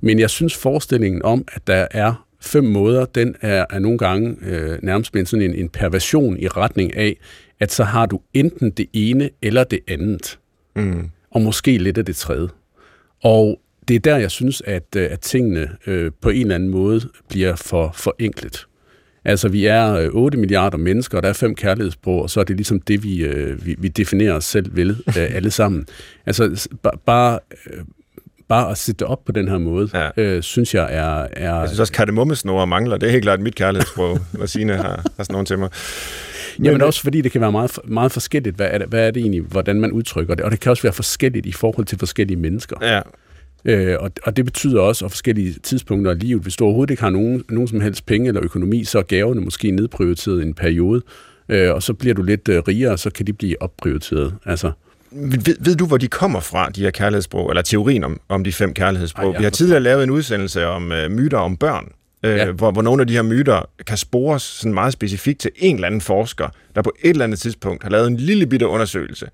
Men jeg synes forestillingen om, at der er fem måder, den er, er nogle gange øh, nærmest blevet sådan en, en perversion i retning af, at så har du enten det ene eller det andet. Mm. Og måske lidt af det tredje. Og det er der, jeg synes, at, øh, at tingene øh, på en eller anden måde bliver for forenklet. Altså, vi er øh, 8 milliarder mennesker, og der er fem kærlighedssprog, og så er det ligesom det, vi, øh, vi, vi definerer os selv ved øh, alle sammen. Altså, bare, øh, bare at sætte det op på den her måde, ja. øh, synes jeg er... er jeg synes også, kardemommesnore mangler. Det er helt klart mit kærlighedssprog, når Signe har, har sådan nogle til mig. Men, Jamen også fordi det kan være meget, meget forskelligt, hvad er, det, hvad er det egentlig, hvordan man udtrykker det, og det kan også være forskelligt i forhold til forskellige mennesker. Ja. Øh, og, og det betyder også, at forskellige tidspunkter i livet, hvis du overhovedet ikke har nogen, nogen som helst penge eller økonomi, så er gaverne måske nedprioriteret i en periode, øh, og så bliver du lidt øh, rigere, så kan de blive opprioriteret. Altså, ved, ved du, hvor de kommer fra, de her kærlighedssprog, eller teorien om, om de fem kærlighedssprog? Ej, Vi har tidligere lavet en udsendelse om uh, myter om børn, uh, ja. hvor, hvor nogle af de her myter kan spores sådan meget specifikt til en eller anden forsker, der på et eller andet tidspunkt har lavet en lille bitte undersøgelse,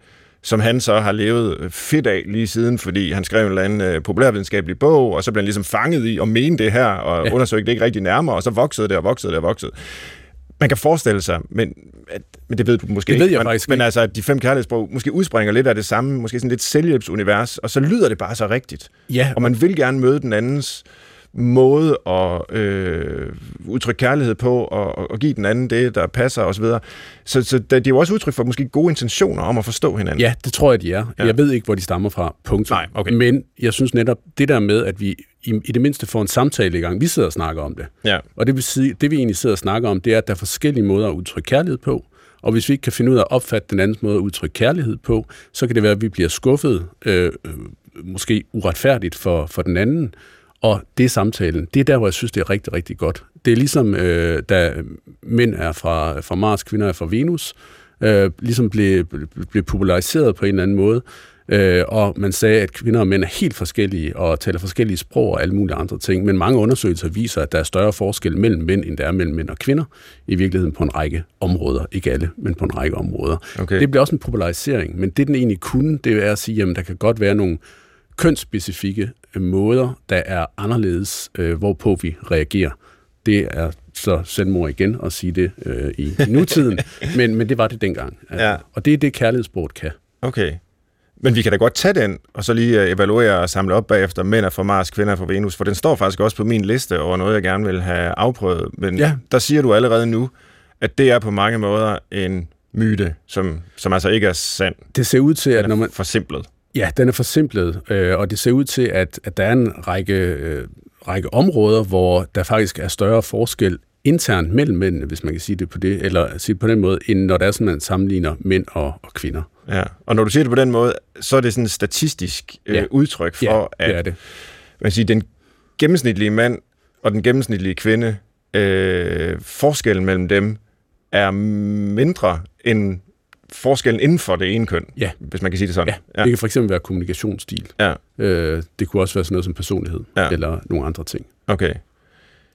som han så har levet fedt af lige siden, fordi han skrev en eller anden uh, populærvidenskabelig bog, og så blev han ligesom fanget i at mene det her, og ja. undersøgte det ikke rigtig nærmere, og så voksede det og voksede det og voksede man kan forestille sig, men, at, men det ved du måske det ved jeg men, faktisk men altså, at de fem kærlighedssprog måske udspringer lidt af det samme, måske sådan lidt selvhjælpsunivers, og så lyder det bare så rigtigt. Ja. Og man vil gerne møde den andens måde at øh, udtrykke kærlighed på, og, og give den anden det, der passer osv. Så, så, så det er jo også udtryk for måske gode intentioner om at forstå hinanden. Ja, det tror jeg, de er. Ja. Jeg ved ikke, hvor de stammer fra. Punkt. Nej, okay. Men jeg synes netop, det der med, at vi i, i det mindste får en samtale i gang. Vi sidder og snakker om det. Ja. Og det vil sige, det vi egentlig sidder og snakker om, det er, at der er forskellige måder at udtrykke kærlighed på. Og hvis vi ikke kan finde ud af at opfatte den andens måde at udtrykke kærlighed på, så kan det være, at vi bliver skuffet, øh, øh, måske uretfærdigt for, for den anden. Og det er samtalen. Det er der, hvor jeg synes, det er rigtig, rigtig godt. Det er ligesom, øh, da mænd er fra, fra Mars, kvinder er fra Venus, øh, ligesom blev, blev populariseret på en eller anden måde. Øh, og man sagde, at kvinder og mænd er helt forskellige og taler forskellige sprog og alle mulige andre ting. Men mange undersøgelser viser, at der er større forskel mellem mænd, end der er mellem mænd og kvinder. I virkeligheden på en række områder. Ikke alle, men på en række områder. Okay. Det bliver også en popularisering. Men det, den egentlig kunne, det er at sige, at der kan godt være nogle kønsspecifikke øh, måder, der er anderledes, øh, hvorpå vi reagerer. Det er så selvmord igen at sige det øh, i, nutiden, men, men det var det dengang. Altså. Ja. Og det er det, kærlighedssport kan. Okay. Men vi kan da godt tage den, og så lige øh, evaluere og samle op bagefter mænd er fra Mars, kvinder er fra Venus, for den står faktisk også på min liste over noget, jeg gerne vil have afprøvet. Men Ja. der siger du allerede nu, at det er på mange måder en myte, som, som altså ikke er sand. Det ser ud til, at når man... forsimplet. Ja, den er forsimplet, øh, og det ser ud til, at, at der er en række, øh, række områder, hvor der faktisk er større forskel internt mellem mændene, hvis man kan sige det på det, eller sige på den måde, end når der er sådan, man sammenligner mænd og, og kvinder. Ja. Og når du siger det på den måde, så er det sådan et statistisk øh, Ja. udtryk for, ja, at det er det. man siger, den gennemsnitlige mand og den gennemsnitlige kvinde, øh, forskellen mellem dem er mindre end forskellen inden for det ene køn, Ja. hvis man kan sige det sådan. Ja, det kan for eksempel være kommunikationsstil. ja. Øh, det kunne også være sådan noget som personlighed, Ja. eller nogle andre ting. okay.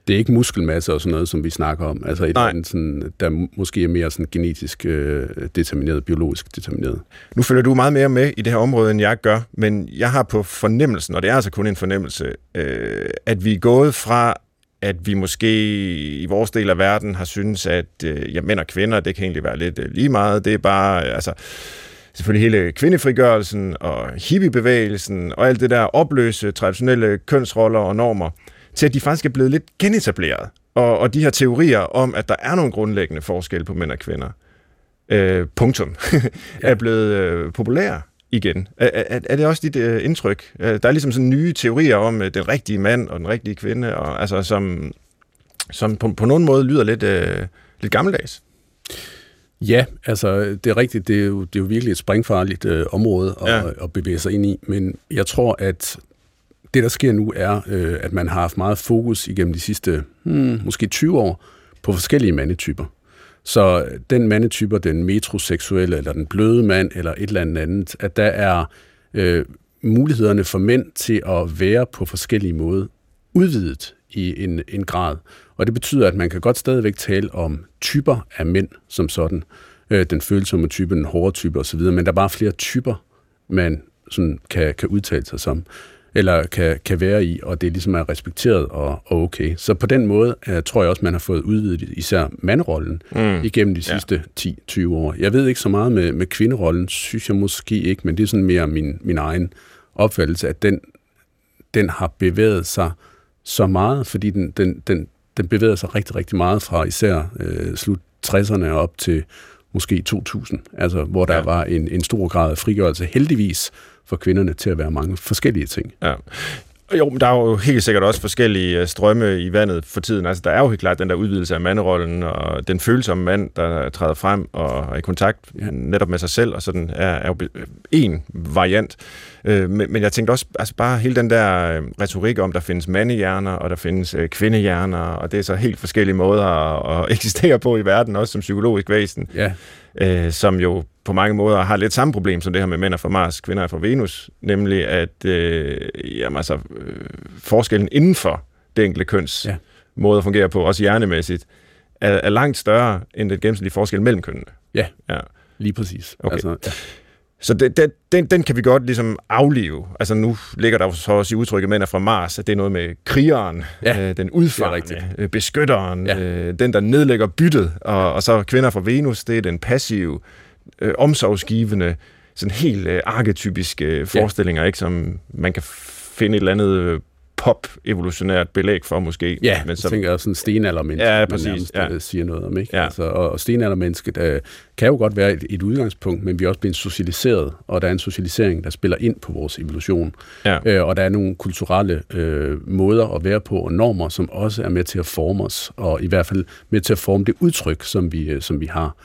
Det er ikke muskelmasse og sådan noget, som vi snakker om. Altså et andet, sådan, der må- måske er mere sådan genetisk øh, determineret, biologisk determineret. Nu følger du meget mere med i det her område, end jeg gør, men jeg har på fornemmelsen, og det er altså kun en fornemmelse, øh, at vi er gået fra, at vi måske i vores del af verden har synes, at øh, ja, mænd og kvinder, det kan egentlig være lidt øh, lige meget. Det er bare, øh, altså, selvfølgelig hele kvindefrigørelsen og hippiebevægelsen og alt det der opløse traditionelle kønsroller og normer, til at de faktisk er blevet lidt genetableret. Og, og de her teorier om, at der er nogle grundlæggende forskelle på mænd og kvinder, øh, punktum, er blevet øh, populære igen. Er, er, er det også dit øh, indtryk? Øh, Der er ligesom sådan nye teorier om øh, den rigtige mand og den rigtige kvinde, og, altså, som, som på, på nogen måde lyder lidt, øh, lidt gammeldags. Ja, altså det er rigtigt, det er jo, det er jo virkelig et springfarligt øh, område at, Ja. ja. at bevæge sig ind i, men jeg tror, at det, der sker nu, er, øh, at man har haft meget fokus igennem de sidste hmm, måske 20 år på forskellige mandetyper. Så den mandetyper, den metroseksuelle, eller den bløde mand, eller et eller andet at der er øh, mulighederne for mænd til at være på forskellige måder udvidet i en, en grad. Og det betyder, at man kan godt stadigvæk tale om typer af mænd som sådan. Øh, den følsomme type, den hårde type osv., men der er bare flere typer, man sådan kan, kan udtale sig som, eller kan, kan være i, og det ligesom er respekteret og, og okay. Så på den måde uh, tror jeg også, man har fået udvidet især mandrollen mm. igennem de Ja. sidste 10-20 år. Jeg ved ikke så meget med, med kvinderollen, synes jeg måske ikke, men det er sådan mere min, min egen opfattelse, at den, den har bevæget sig så meget, fordi den, den, den, den bevæger sig rigtig, rigtig meget fra især øh, slut 60'erne op til måske 2000, altså hvor der Ja. ja. var en, en stor grad af frigørelse, heldigvis for kvinderne til at være mange forskellige ting. Ja. Jo, men der er jo helt sikkert også forskellige øh, strømme i vandet for tiden. Altså, der er jo helt klart den der udvidelse af manderollen, og den følsomme mand, der træder frem og er i kontakt ja. Netop med sig selv, og sådan er, er jo en variant. Øh, Men, men jeg tænkte også, altså bare hele den der øh, retorik om, der findes mandehjerner, og der findes øh, kvindehjerner, og det er så helt forskellige måder at, at eksistere på i verden, også som psykologisk væsen Ja, øh, som jo på mange måder har lidt samme problem som det her med mænd er fra Mars, kvinder er fra Venus, nemlig at øh, jamen, altså, øh, forskellen inden for det enkelte køns ja. Måde at fungere på, også hjernemæssigt, er, er langt større end den gennemsnitlige forskel mellem kønnene. ja, Ja. lige præcis. Okay. Altså, ja. Så det, det, den, den kan vi godt ligesom aflive. Altså nu ligger der så også i udtrykket mænd er fra Mars, at det er noget med krigeren, Ja, øh, den udfarende, øh, beskytteren, ja. Ja. øh, den der nedlægger byttet, og, og så kvinder fra Venus, det er den passive, øh, omsorgsgivende, sådan helt øh, arketypiske øh, forestillinger, ikke, som man kan finde et eller andet øh, pop-evolutionært belæg for, måske. Ja, men så tænker jeg sådan stenaldermenneske, ja, man præcis, nærmest ja. øh, siger noget om. Ikke? Ja. Altså, og, og stenaldermennesket øh, kan jo godt være et, et udgangspunkt, men vi er også blevet socialiseret, og der er en socialisering, der spiller ind på vores evolution. Ja. Øh, og der er nogle kulturelle øh, måder at være på, og normer, som også er med til at forme os, og i hvert fald med til at forme det udtryk, som vi, øh, som vi har.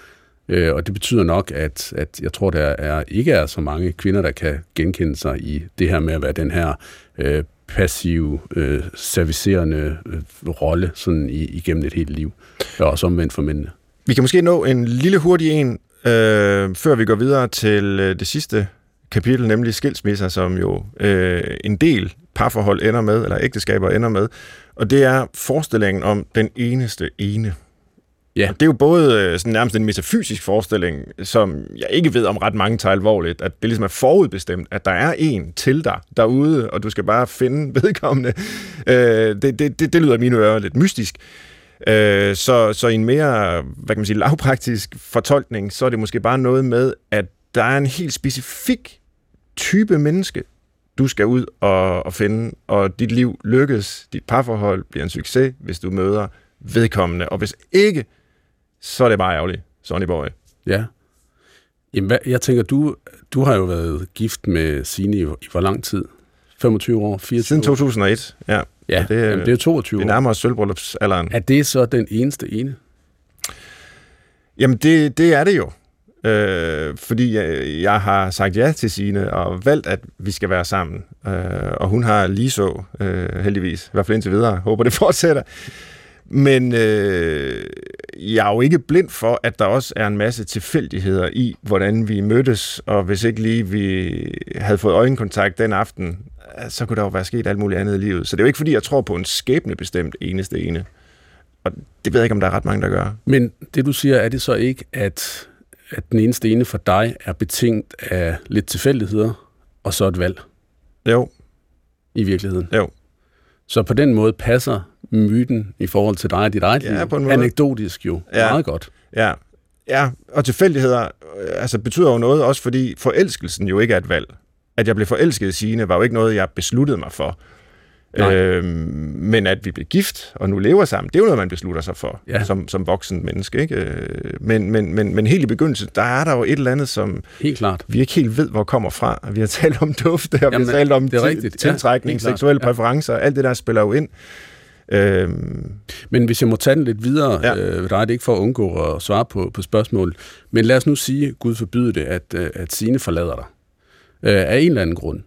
Øh, og det betyder nok, at, at jeg tror, der er, ikke er så mange kvinder, der kan genkende sig i det her med at være den her øh, passive, øh, servicerende øh, rolle sådan i, igennem et helt liv. Og også omvendt for mændene. Vi kan måske nå en lille hurtig en, øh, før vi går videre til øh, det sidste kapitel, nemlig skilsmisser, som jo øh, en del parforhold ender med, eller ægteskaber ender med. Og det er forestillingen om den eneste ene. Ja. Og det er jo både øh, sådan nærmest en metafysisk forestilling, som jeg ikke ved om ret mange tager alvorligt, at det ligesom er forudbestemt, at der er en til dig derude, og du skal bare finde vedkommende. Øh, det, det, det, det lyder i mine ører lidt mystisk. Øh, så, så i en mere, hvad kan man sige, lavpraktisk fortolkning, så er det måske bare noget med, at der er en helt specifik type menneske, du skal ud og, og finde, og dit liv lykkes, dit parforhold bliver en succes, hvis du møder vedkommende, og hvis ikke, så er det bare ærgerligt, Sonny Boy. Ja. Jamen, hvad, jeg tænker, du, du har jo været gift med Signe i, i hvor lang tid? 25 år? 24 Siden år? 2001, ja. Ja, det, det, jamen, det er 22 Det år. nærmer os sølvbryllupsalderen. Er det så den eneste ene? Jamen, det, det er det jo. Øh, fordi jeg, jeg har sagt ja til Signe og valgt, at vi skal være sammen. Øh, og hun har lige så, øh, heldigvis. I hvert fald indtil videre. Håber, det fortsætter. Men øh, jeg er jo ikke blind for, at der også er en masse tilfældigheder i, hvordan vi mødtes, og hvis ikke lige vi havde fået øjenkontakt den aften, så kunne der jo være sket alt muligt andet i livet. Så det er jo ikke, fordi jeg tror på en skæbnebestemt eneste ene. Og det ved jeg ikke, om der er ret mange, der gør. Men det du siger, er det så ikke, at, at den eneste ene for dig er betinget af lidt tilfældigheder, og så et valg Jo, i virkeligheden? jo. Så på den måde passer myten i forhold til dig og dit eget Ja, liv, på en måde. anekdotisk jo, Ja. ja. meget godt. Ja, ja. og tilfældigheder øh, altså, betyder jo noget, også fordi forelskelsen jo ikke er et valg. At jeg blev forelsket i Signe, var jo ikke noget, jeg besluttede mig for. Nej. Øhm, men at vi blev gift og nu lever sammen, det er jo noget, man beslutter sig for Ja. som, som voksen menneske. Ikke? Øh, Men, men, men, men helt i begyndelsen, der er der jo et eller andet, som Helt klart. vi ikke helt ved, hvor kommer fra. Vi har talt om duft, og vi Jamen, har talt om det er ti- rigtigt. Ja, tiltrækning, klart. seksuelle Ja. præferencer, alt det der spiller jo ind. Øhm, Men hvis jeg må tage den lidt videre, Ja. øh, ved dig, det er ikke for at undgå at svare på, på spørgsmål, men lad os nu sige, Gud forbyde det, at, øh, at Signe forlader dig. Øh, af en eller anden grund.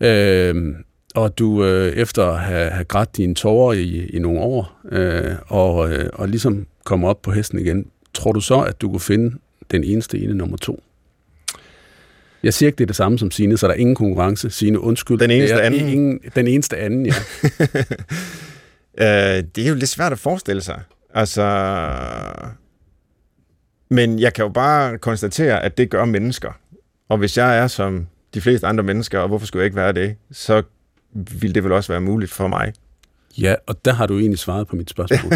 Øh, og du øh, efter at have, have grædt dine tårer i, i nogle år, øh, og, øh, og ligesom kommer op på hesten igen, tror du så, at du kunne finde den eneste ene nummer to? Jeg siger ikke, det er det samme som Signe, så der er ingen konkurrence. Signe, undskyld. Den eneste er anden. Ingen, den eneste anden, ja. Øh, det er jo lidt svært at forestille sig. Altså... Men jeg kan jo bare konstatere, at det gør mennesker. Og hvis jeg er som de fleste andre mennesker, og hvorfor skulle jeg ikke være det, så vil det vel også være muligt for mig. Ja, og der har du egentlig svaret på mit spørgsmål.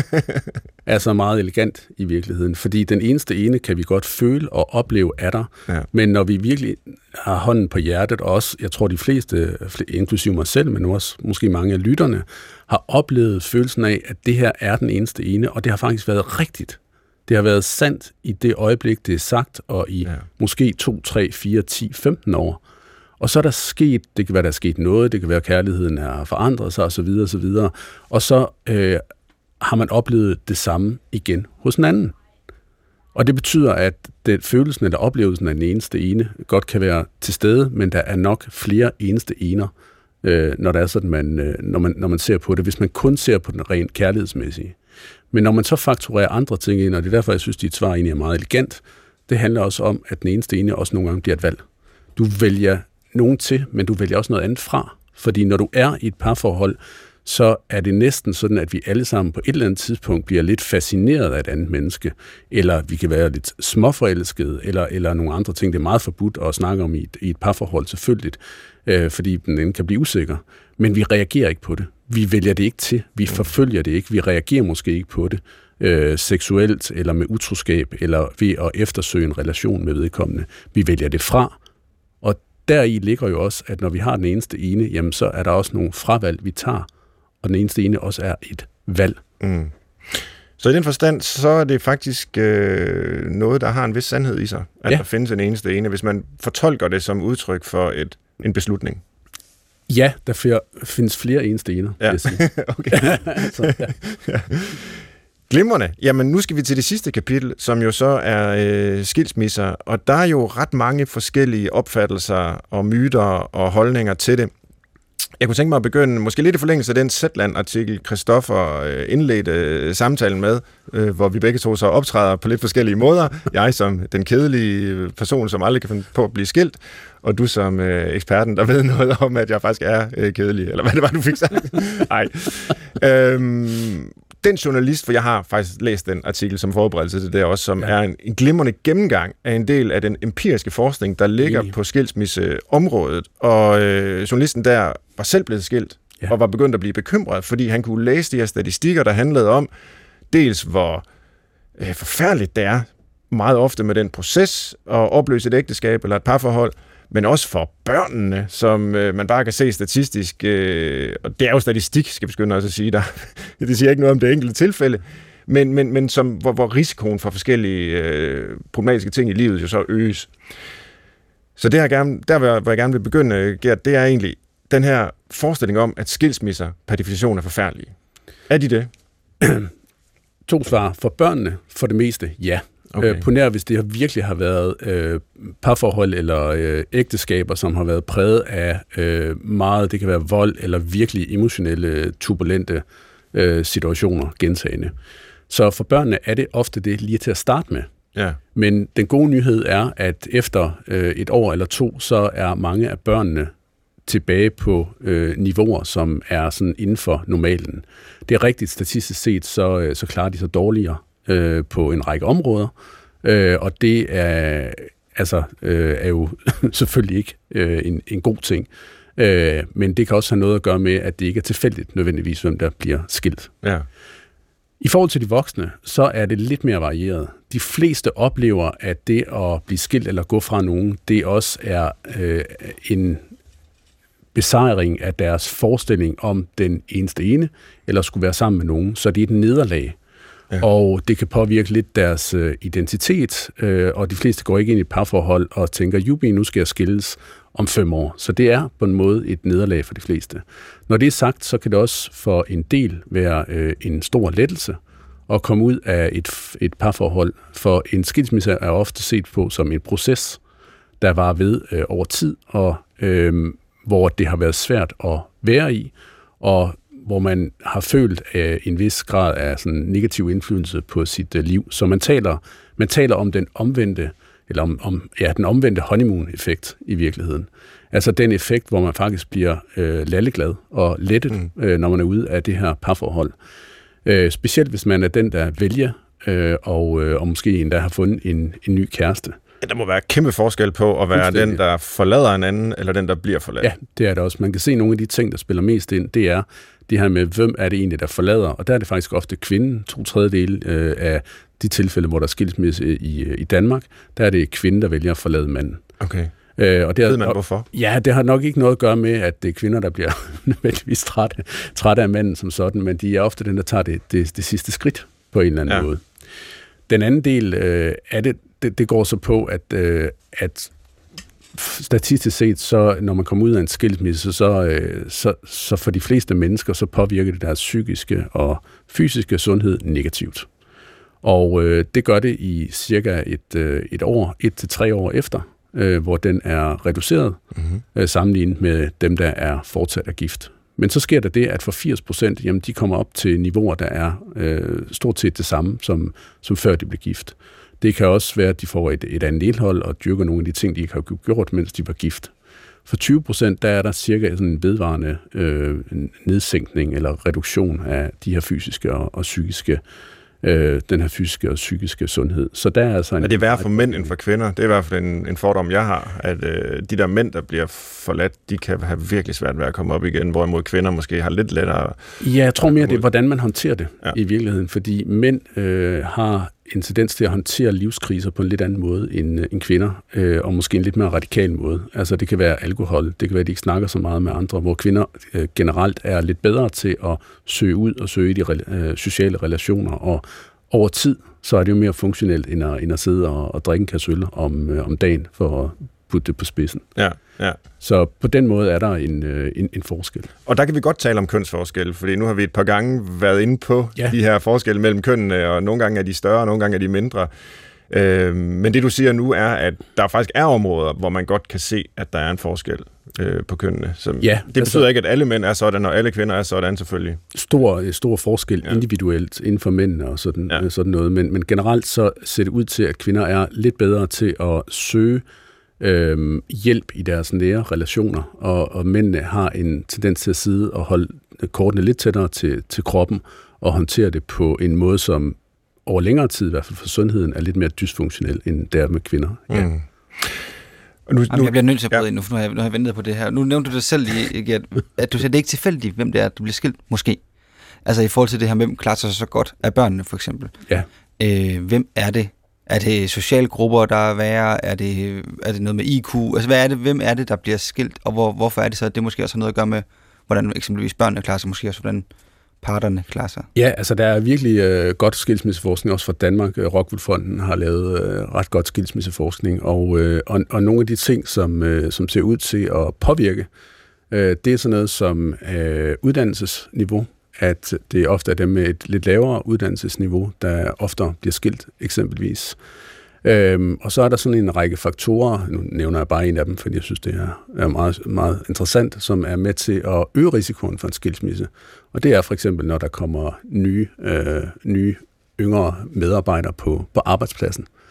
altså meget elegant i virkeligheden, fordi den eneste ene kan vi godt føle og opleve af dig, Ja. men når vi virkelig har hånden på hjertet, og også, jeg tror de fleste, fl- inklusive mig selv, men også måske mange af lytterne, har oplevet følelsen af, at det her er den eneste ene, og det har faktisk været rigtigt. Det har været sandt i det øjeblik, det er sagt, og i ja. måske 2, 3, 4, 10, 15 år. Og så er der sket, det kan være, der er sket noget, det kan være, at kærligheden har forandret sig osv. osv. Og så øh, har man oplevet det samme igen hos en anden. Og det betyder, at den følelsen eller oplevelsen af den eneste ene godt kan være til stede, men der er nok flere eneste ener, øh, når, der er sådan, man, øh, når, man, når man ser på det, hvis man kun ser på den rent kærlighedsmæssige. Men når man så fakturerer andre ting ind, og det er derfor, jeg synes, dit svar egentlig er meget elegant, det handler også om, at den eneste ene også nogle gange bliver et valg. Du vælger nogen til, men du vælger også noget andet fra. Fordi når du er i et parforhold, så er det næsten sådan, at vi alle sammen på et eller andet tidspunkt bliver lidt fascineret af et andet menneske, eller vi kan være lidt småforelskede, eller, eller nogle andre ting. Det er meget forbudt at snakke om i et, i et parforhold, selvfølgelig, øh, fordi den anden kan blive usikker. Men vi reagerer ikke på det. Vi vælger det ikke til. Vi forfølger det ikke. Vi reagerer måske ikke på det øh, seksuelt, eller med utroskab, eller ved at eftersøge en relation med vedkommende. Vi vælger det fra, deri ligger jo også, at når vi har den eneste ene, jamen så er der også nogle fravalg, vi tager, og den eneste ene også er et valg. Mm. Så i den forstand, så er det faktisk øh, noget, der har en vis sandhed i sig, at Ja. der findes en eneste ene, hvis man fortolker det som udtryk for et, en beslutning. Ja, der findes flere eneste ener, Ja. vil jeg sige. okay. altså, ja. Glimrende. Jamen, nu skal vi til det sidste kapitel, som jo så er øh, skilsmisser, og der er jo ret mange forskellige opfattelser og myter og holdninger til det. Jeg kunne tænke mig at begynde, måske lidt i forlængelse af den Zetland-artikel, Christoffer øh, indledte øh, samtalen med, øh, hvor vi begge to så optræder på lidt forskellige måder. Jeg som den kedelige person, som aldrig kan finde på at blive skilt, og du som eksperten, der ved noget om, at jeg faktisk er kedelig, eller hvad det var, du fik sagt. Nej. Øhm, den journalist, for jeg har faktisk læst den artikel som forberedelse til det også, som ja. Er en, en glimrende gennemgang af en del af den empiriske forskning, der ligger Enig. på skilsmisseområdet. Og øh, journalisten der var selv blevet skilt. Ja. og var begyndt at blive bekymret, fordi han kunne læse de her statistikker, der handlede om dels, hvor øh, forfærdeligt det er meget ofte med den proces at opløse et ægteskab eller et parforhold, men også for børnene, som øh, man bare kan se statistisk, øh, og det er jo statistik, skal vi skynde os at sige, der, det siger ikke noget om det enkelte tilfælde, men, men, men som, hvor, hvor risikoen for forskellige øh, problematiske ting i livet jo så øges. Så det, jeg gerne, der hvor jeg, hvor jeg gerne vil begynde, Gert, det er egentlig den her forestilling om, at skilsmisser per definition er forfærdelige. Er de det? To svar. For børnene, for det meste, ja. Okay. Øh, på nær, hvis det virkelig har været øh, parforhold eller øh, ægteskaber, som har været præget af øh, meget, det kan være vold eller virkelig emotionelle, turbulente øh, situationer gentagende. Så for børnene er det ofte det lige til at starte med. Ja. Men den gode nyhed er, at efter øh, et år eller to, så er mange af børnene tilbage på øh, niveauer, som er sådan inden for normalen. Det er rigtigt statistisk set, så, øh, så klarer de sig dårligere øh, på en række områder, øh, og det er, altså, øh, er jo selvfølgelig ikke øh, en, en god ting. Øh, men det kan også have noget at gøre med, at det ikke er tilfældigt nødvendigvis, hvem der bliver skilt. Ja. I forhold til de voksne, så er det lidt mere varieret. De fleste oplever, at det at blive skilt eller gå fra nogen, det også er øh, en besejring af deres forestilling om den eneste ene, eller skulle være sammen med nogen. Så det er et nederlag. Ja. Og det kan påvirke lidt deres øh, identitet, øh, og de fleste går ikke ind i et parforhold og tænker, jubi, nu skal jeg skilles om fem år. Så det er på en måde et nederlag for de fleste. Når det er sagt, så kan det også for en del være øh, en stor lettelse at komme ud af et, et parforhold, for en skilsmisse er ofte set på som en proces, der var ved øh, over tid, og øh, hvor det har været svært at være i, og hvor man har følt øh, en vis grad af sådan negativ indflydelse på sit øh, liv. Så man taler, man taler om den omvendte, eller om, om ja, den omvendte honeymoon-effekt i virkeligheden. Altså den effekt, hvor man faktisk bliver øh, lalleglad og lettet, mm. øh, når man er ude af det her parforhold. Øh, specielt hvis man er den, der vælger, øh, og, øh, og måske endda har fundet en, en ny kæreste. Ja, der må være kæmpe forskel på at være den, der forlader en anden, eller den, der bliver forladt. Ja, det er det også. Man kan se nogle af de ting, der spiller mest ind, det er det her med, hvem er det egentlig, der forlader, og der er det faktisk ofte kvinden, to tredjedele øh, af de tilfælde, hvor der er skilsmisse i, øh, i Danmark, der er det kvinden, der vælger at forlade manden. Okay. Øh, og det Ved man hvorfor? Ja, det har nok ikke noget at gøre med, at det er kvinder, der bliver nødvendigvis trætte, trætte af manden som sådan, men de er ofte den, der tager det, det, det sidste skridt på en eller anden ja. måde. Den anden del øh, af det, det, det går så på, at, øh, at statistisk set, så når man kommer ud af en skilsmisse, så, øh, så, så for de fleste mennesker, så påvirker det deres psykiske og fysiske sundhed negativt. Og øh, det gør det i cirka et, øh, et år, et til tre år efter, øh, hvor den er reduceret, Mm-hmm. øh, sammenlignet med dem, der er fortsat af gift. Men så sker der det, at for 80 procent, jamen de kommer op til niveauer, der er øh, stort set det samme, som, som før de blev gift. Det kan også være, at de får et, et andet indhold og dyrker nogle af de ting, de ikke har gjort, mens de var gift. For 20 procent, der er der cirka sådan en vedvarende øh, nedsænkning eller reduktion af de her fysiske og, og psykiske, øh, den her fysiske og psykiske sundhed. Så der er altså en... Er det værre for mænd end for kvinder? Det er i hvert fald en, en fordom, jeg har, at øh, de der mænd, der bliver forladt, de kan have virkelig svært ved at komme op igen, hvorimod kvinder måske har lidt lettere... Ja, jeg tror mere, det er, hvordan man håndterer det Ja. i virkeligheden, fordi mænd øh, har en tendens til at håndtere livskriser på en lidt anden måde end, øh, end kvinder, øh, og måske en lidt mere radikal måde. Altså det kan være alkohol, det kan være, at de ikke snakker så meget med andre, hvor kvinder øh, generelt er lidt bedre til at søge ud og søge i de øh, sociale relationer, og over tid, så er det jo mere funktionelt, end at, end at sidde og, og drikke en kasse øl om, øh, om dagen for at putte det på spidsen. Ja, ja. Så på den måde er der en, øh, en, en forskel. Og der kan vi godt tale om kønsforskelle, fordi nu har vi et par gange været inde på ja. de her forskelle mellem kønnene, og nogle gange er de større, og nogle gange er de mindre. Øh, men det du siger nu er, at der faktisk er områder, hvor man godt kan se, at der er en forskel øh, på kønnene. Så ja, det betyder altså, ikke, at alle mænd er sådan, og alle kvinder er sådan selvfølgelig. Stor, stor forskel ja. individuelt inden for mændene og sådan, ja. sådan noget, men, men generelt så ser det ud til, at kvinder er lidt bedre til at søge øh, hjælp i deres nære relationer, og, og mændene har en tendens til at sidde og holde kortene lidt tættere til, til kroppen, og håndtere det på en måde, som over længere tid, i hvert fald for sundheden, er lidt mere dysfunktionel, end det er med kvinder. Ja. Mm. Og nu, nu, Jamen, jeg bliver nødt til at bryde ja. ind nu, for nu har, jeg, nu har jeg ventet på det her. Nu nævnte du det selv, at, at du siger, det er ikke tilfældigt, hvem det er, du bliver skilt, måske. Altså i forhold til det her, hvem klarer sig så godt af børnene, for eksempel. Ja. Øh, hvem er det, er det sociale grupper, der er værre? Er det, er det noget med IQ? Altså, hvad er det, hvem er det, der bliver skilt? Og hvor, hvorfor er det så? Det måske også har noget at gøre med, hvordan eksempelvis børnene klarer sig, måske også hvordan parterne klarer sig? Ja, altså der er virkelig øh, godt skilsmisseforskning, også fra Danmark. Øh, Rockwoodfonden fonden har lavet øh, ret godt skilsmisseforskning, og, øh, og, og nogle af de ting, som, øh, som ser ud til at påvirke, øh, det er sådan noget som øh, uddannelsesniveau, at det ofte er dem med et lidt lavere uddannelsesniveau, der ofte bliver skilt eksempelvis. Øhm, og så er der sådan en række faktorer, nu nævner jeg bare en af dem, fordi jeg synes, det er, er meget, meget interessant, som er med til at øge risikoen for en skilsmisse. Og det er for eksempel, når der kommer nye, øh, nye yngre medarbejdere på, på arbejdspladsen øh,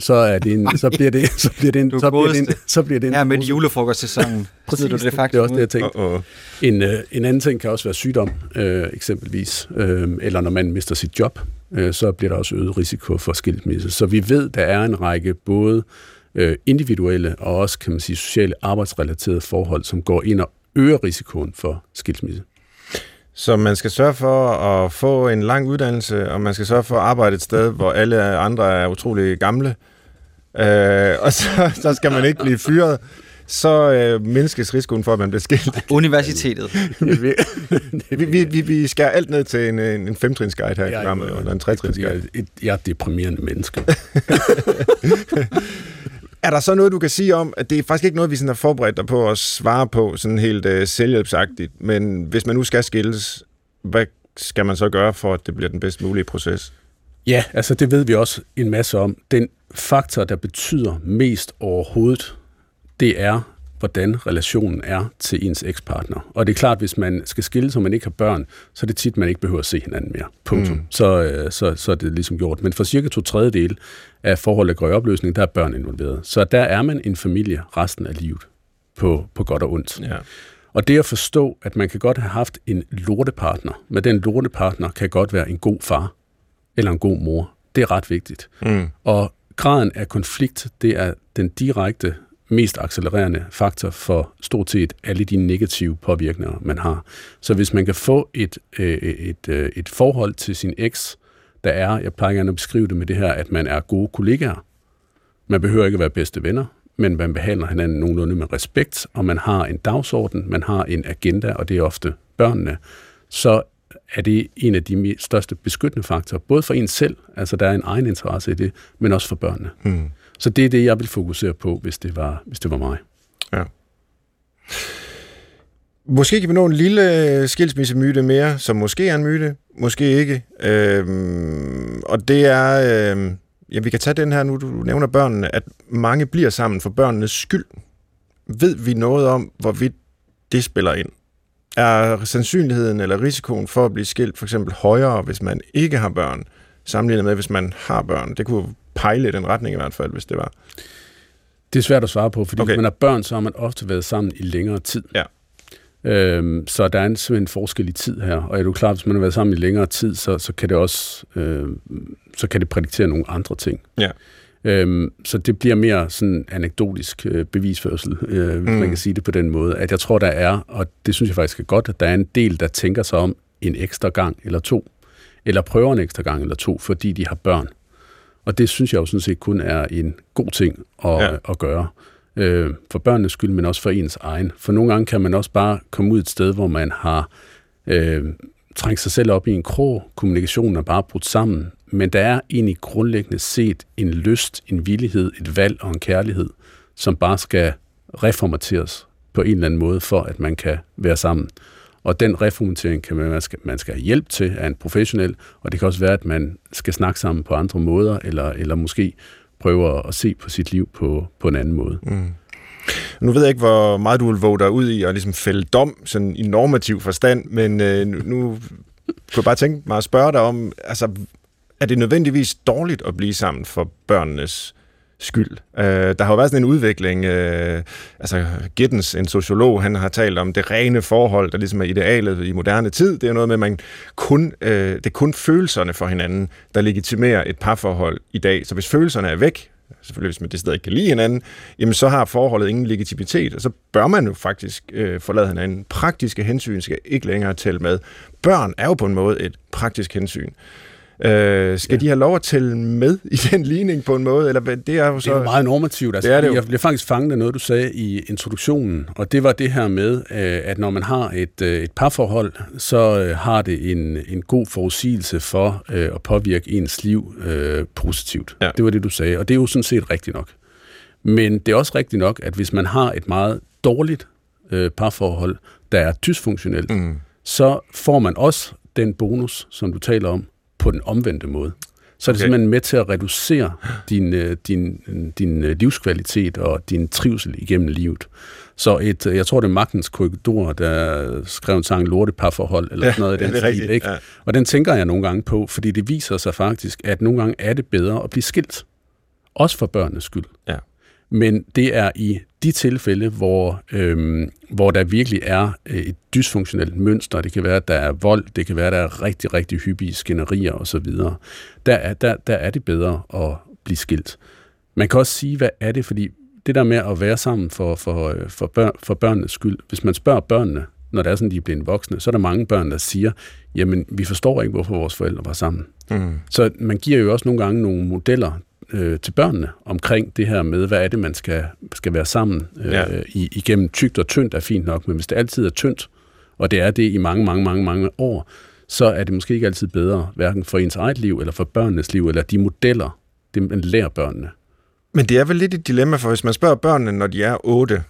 så, er det en, så bliver det, så bliver det en, så bliver det en, så bliver det en, ja, med julefrokostsæsonen. Præcis, du det, faktisk det er også det, jeg tænkte. Uh-oh. En, øh, en anden ting kan også være sygdom, øh, eksempelvis, øh, eller når man mister sit job, øh, så bliver der også øget risiko for skilsmisse. Så vi ved, der er en række både øh, individuelle og også, kan man sige, sociale arbejdsrelaterede forhold, som går ind og øger risikoen for skilsmisse. Så man skal sørge for at få en lang uddannelse, og man skal sørge for at arbejde et sted, hvor alle andre er utrolig gamle. Øh, og så, så skal man ikke blive fyret. Så øh, mindskes risikoen for, at man bliver skilt. Universitetet. vi, vi, vi, vi skærer alt ned til en, en femtrinsguide her i programmet, eller en tretrinsguide. Jeg, jeg er et deprimerende menneske. Er der så noget, du kan sige om, at det er faktisk ikke noget, vi sådan har forberedt dig på at svare på, sådan helt øh, selvhjælpsagtigt, men hvis man nu skal skilles, hvad skal man så gøre for, at det bliver den bedst mulige proces? Ja, altså det ved vi også en masse om. Den faktor, der betyder mest overhovedet, det er hvordan relationen er til ens ekspartner. Og det er klart, hvis man skal skille, så man ikke har børn, så er det tit, man ikke behøver at se hinanden mere. Punktum. Mm. Så, øh, så, så er det ligesom gjort. Men for cirka to tredjedel af forholdet går i opløsning, der er børn involveret. Så der er man en familie resten af livet, på, på godt og ondt. Ja. Og det at forstå, at man kan godt have haft en lortepartner, men den lortepartner kan godt være en god far eller en god mor. Det er ret vigtigt. Mm. Og graden af konflikt, det er den direkte mest accelererende faktor for stort set alle de negative påvirkninger, man har. Så hvis man kan få et, øh, et, øh, et forhold til sin eks, der er, jeg plejer gerne at beskrive det med det her, at man er gode kollegaer. Man behøver ikke at være bedste venner, men man behandler hinanden nogenlunde med respekt, og man har en dagsorden, man har en agenda, og det er ofte børnene, så er det en af de største beskyttende faktorer, både for en selv, altså der er en egen interesse i det, men også for børnene. Hmm. Så det er det, jeg vil fokusere på, hvis det var, hvis det var mig. Ja. Måske kan vi nå en lille øh, skilsmissemyte mere, som måske er en myte, måske ikke. Øhm, og det er, øhm, ja, vi kan tage den her nu, du nævner børnene, at mange bliver sammen for børnenes skyld. Ved vi noget om, hvorvidt det spiller ind? Er sandsynligheden eller risikoen for at blive skilt for eksempel højere, hvis man ikke har børn, sammenlignet med, hvis man har børn? Det kunne pejle i den retning i hvert fald, hvis det var. Det er svært at svare på, fordi okay. hvis man har børn, så har man ofte været sammen i længere tid. Ja. Øhm, så der er en, simpelthen en forskel i tid her, og er du klar, hvis man har været sammen i længere tid, så, så kan det også øh, så kan det prædiktere nogle andre ting. Ja. Øhm, så det bliver mere sådan anekdotisk øh, bevisførsel, øh, hvis mm. man kan sige det på den måde, at jeg tror, der er, og det synes jeg faktisk er godt, at der er en del, der tænker sig om en ekstra gang eller to, eller prøver en ekstra gang eller to, fordi de har børn. Og det synes jeg jo sådan set kun er en god ting at, ja. at gøre. Øh, for børnenes skyld, men også for ens egen. For nogle gange kan man også bare komme ud et sted, hvor man har øh, trængt sig selv op i en krog. Kommunikationen er bare brudt sammen. Men der er egentlig grundlæggende set en lyst, en villighed, et valg og en kærlighed, som bare skal reformateres på en eller anden måde, for at man kan være sammen. Og den reformatering kan man, man, skal, man skal have hjælp til af en professionel, og det kan også være, at man skal snakke sammen på andre måder, eller, eller måske prøve at se på sit liv på, på en anden måde. Mm. Nu ved jeg ikke, hvor meget du vil våge dig ud i at ligesom fælde dom sådan i normativ forstand, men øh, nu, nu kunne jeg bare tænke mig at spørge dig om, altså, er det nødvendigvis dårligt at blive sammen for børnenes skyld. Øh, der har jo været sådan en udvikling, øh, altså Gittens, en sociolog, han har talt om det rene forhold, der ligesom er idealet i moderne tid. Det er noget med, at man kun, øh, det er kun følelserne for hinanden, der legitimerer et parforhold i dag. Så hvis følelserne er væk, selvfølgelig hvis man det stadig ikke kan lide hinanden, jamen så har forholdet ingen legitimitet, og så bør man jo faktisk øh, forlade hinanden. Praktiske hensyn skal ikke længere tælle med. Børn er jo på en måde et praktisk hensyn. Øh, skal ja. de have lov at tælle med i den ligning på en måde? Eller det er jo så... Det er meget normativt. Altså, det er det jo. Jeg blev faktisk fanget af noget, du sagde i introduktionen, og det var det her med, øh, at når man har et, øh, et parforhold, så øh, har det en, en god forudsigelse for at påvirke ens liv øh, positivt. Ja. Det var det, du sagde, og det er jo sådan set rigtigt nok. Men det er også rigtigt nok, at hvis man har et meget dårligt øh, parforhold, der er dysfunktionelt, mm. så får man også den bonus, som du taler om, på den omvendte måde. Så er det okay. simpelthen med til at reducere din, øh, din, din øh, livskvalitet og din trivsel igennem livet. Så et, jeg tror, det er Magtens Korridor, der skrev en sang Lorteparforhold, eller ja, sådan noget i den stil. Rigtigt, ikke? Ja. Og den tænker jeg nogle gange på, fordi det viser sig faktisk, at nogle gange er det bedre at blive skilt. Også for børnenes skyld. Ja. Men det er i de tilfælde, hvor, øhm, hvor der virkelig er øh, et dysfunktionelt mønster, det kan være, at der er vold, det kan være, at der er rigtig, rigtig hyppige skænderier osv., der er, der, der er det bedre at blive skilt. Man kan også sige, hvad er det, fordi det der med at være sammen for, for, for, børn, for børnenes skyld, hvis man spørger børnene, når det er sådan, de er blevet voksne, så er der mange børn, der siger, jamen, vi forstår ikke, hvorfor vores forældre var sammen. Mm. Så man giver jo også nogle gange nogle modeller øh, til børnene omkring det her med, hvad er det, man skal, skal være sammen øh, ja. i, igennem tygt og tyndt er fint nok, men hvis det altid er tyndt, og det er det i mange, mange, mange, mange år, så er det måske ikke altid bedre, hverken for ens eget liv, eller for børnenes liv, eller de modeller, det man lærer børnene. Men det er vel lidt et dilemma, for hvis man spørger børnene, når de er 8,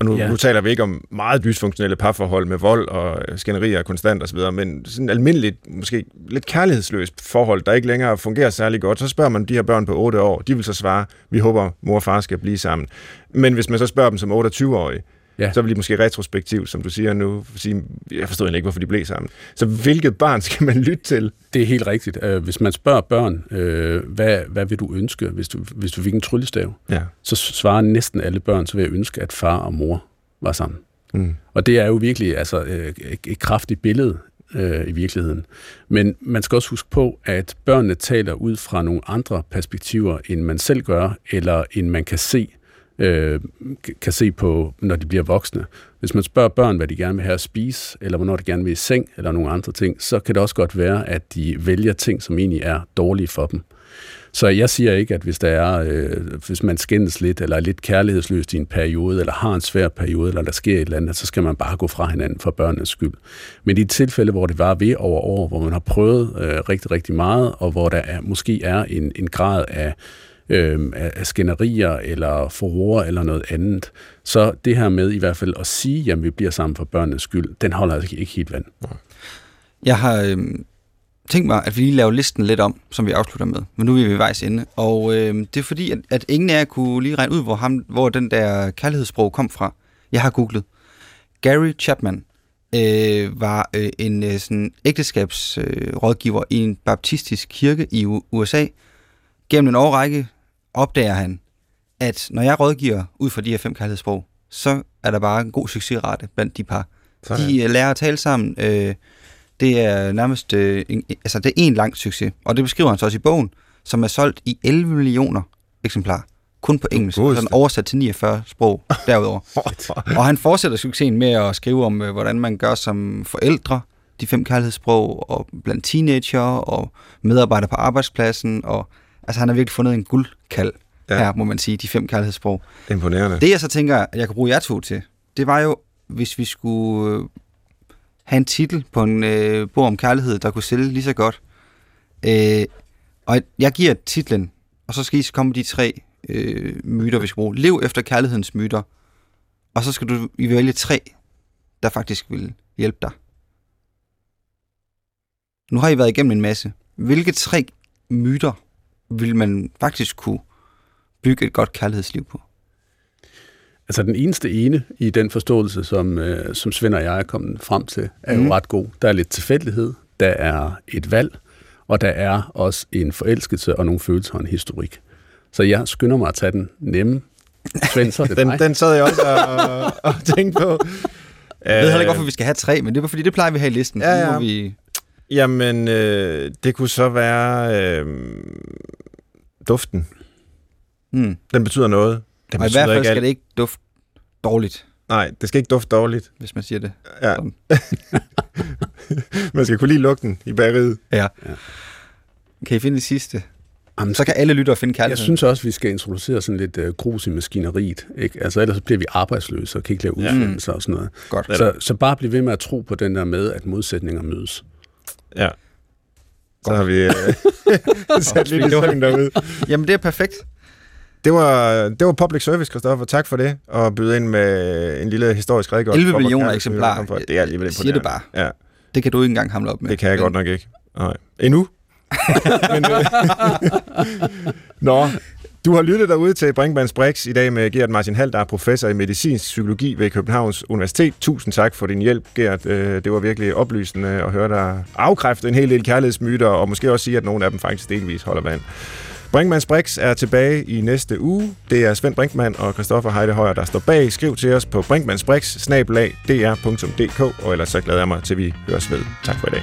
og nu, ja. nu taler vi ikke om meget dysfunktionelle parforhold med vold og skænderier konstant osv., men sådan almindeligt, måske lidt kærlighedsløst forhold, der ikke længere fungerer særlig godt, så spørger man de her børn på 8 år, de vil så svare, vi håber, mor og far skal blive sammen. Men hvis man så spørger dem som 28-årige, ja. så vil de måske retrospektivt, som du siger nu, sige, jeg forstår ikke, hvorfor de blev sammen. Så hvilket barn skal man lytte til? Det er helt rigtigt. Øh, hvis man spørger børn, øh, hvad, hvad vil du ønske, hvis du, hvis du fik en tryllestav, ja. så svarer næsten alle børn, så vil jeg ønske, at far og mor var sammen. Mm. Og det er jo virkelig altså, øh, et kraftigt billede øh, i virkeligheden. Men man skal også huske på, at børnene taler ud fra nogle andre perspektiver, end man selv gør, eller end man kan se øh, kan se på, når de bliver voksne. Hvis man spørger børn, hvad de gerne vil have at spise, eller hvornår de gerne vil i seng, eller nogle andre ting, så kan det også godt være, at de vælger ting, som egentlig er dårlige for dem. Så jeg siger ikke, at hvis, der er, øh, hvis man skændes lidt, eller er lidt kærlighedsløst i en periode, eller har en svær periode, eller der sker et eller andet, så skal man bare gå fra hinanden for børnenes skyld. Men i et tilfælde, hvor det var ved over år, hvor man har prøvet øh, rigtig, rigtig meget, og hvor der er, måske er en, en grad af øh, af skænderier eller forroer eller noget andet. Så det her med i hvert fald at sige, at vi bliver sammen for børnenes skyld, den holder altså ikke helt vand. Jeg har øh, tænkt mig, at vi lige laver listen lidt om, som vi afslutter med. Men nu er vi ved vejs ende. Og øh, det er fordi, at, at ingen af jer kunne lige regne ud, hvor, ham, hvor den der kærlighedssprog kom fra. Jeg har googlet. Gary Chapman øh, var øh, en øh, sådan ægteskabsrådgiver øh, i en baptistisk kirke i USA. Gennem en årrække opdager han, at når jeg rådgiver ud fra de her fem kærlighedssprog, så er der bare en god succesrate blandt de par. Sådan. De uh, lærer at tale sammen. Uh, det er nærmest en, altså det er en lang succes, og det beskriver han så også i bogen, som er solgt i 11 millioner eksemplarer. Kun på engelsk, sådan oversat til 49 sprog derudover. og han fortsætter succesen med at skrive om, uh, hvordan man gør som forældre, de fem kærlighedssprog, og blandt teenager, og medarbejdere på arbejdspladsen, og altså han har virkelig fundet en guldkald Ja. her, må man sige, de fem kærlighedssprog. Imponerende. Det jeg så tænker, jeg kan bruge jer to til, det var jo, hvis vi skulle øh, have en titel på en øh, bog om kærlighed, der kunne sælge lige så godt. Øh, og jeg giver titlen, og så skal I så komme med de tre øh, myter, vi skal bruge. Lev efter kærlighedens myter. Og så skal du I vælge tre, der faktisk vil hjælpe dig. Nu har I været igennem en masse. Hvilke tre myter vil man faktisk kunne bygge et godt kærlighedsliv på? Altså den eneste ene i den forståelse, som, øh, som Svend og jeg er kommet frem til, er mm. Mhm. jo ret god. Der er lidt tilfældighed, der er et valg, og der er også en forelskelse og nogle følelser og en historik. Så jeg skynder mig at tage den nemme. Svend, så er det Den, dig. den sad jeg også og, og tænkte på. Jeg ved heller ikke, hvorfor vi skal have tre, men det var fordi, det plejer vi at have i listen. Ja, Nu ja. må vi... Jamen, øh, det kunne så være øh, duften. Hmm. Den betyder noget. Den Og i betyder hvert fald ikke skal alt. det ikke dufte dårligt, Nej, det skal ikke dufte dårligt. hvis man siger det. Ja. Man skal kunne lide lugten i bageriet. Ja. Ja. Kan I finde det sidste? Jamen, Så kan alle lyttere finde Jeg kærlighed. synes også, vi skal introducere sådan lidt uh, grus i maskineriet. Ikke? Altså, ellers så bliver vi arbejdsløse og kan ikke lave Ja. udsendelser og sådan noget. Godt. Så, så bare bliv ved med at tro på den der med, at modsætninger mødes. Ja. Så har vi øh, sat lidt søvn derude. Jamen, det er perfekt. Det var, det var public service, Christoffer. Tak for det. Og byde ind med en lille historisk redegørelse. 11 for, hvor millioner eksemplarer. Det er alligevel siger det bare. Ja, Det kan du ikke engang hamle op med. det kan jeg Men godt nok ikke. Nej. Endnu. Men, øh, Nå, du har lyttet derude til Brinkmanns Brix i dag med Gert Martin Hall, der er professor i medicinsk psykologi ved Københavns Universitet. Tusind tak for din hjælp, Gert. Øh, det var virkelig oplysende at høre dig afkræfte en hel del kærlighedsmyter, og måske også sige, at nogle af dem faktisk delvis holder vand. Brinkmanns Brix er tilbage i næste uge. Det er Svend Brinkmann og Christoffer Heidehøjer, der står bag. Skriv til os på brinkmannsbrix, og ellers så glæder jeg mig til, vi høres ved. Tak for i dag.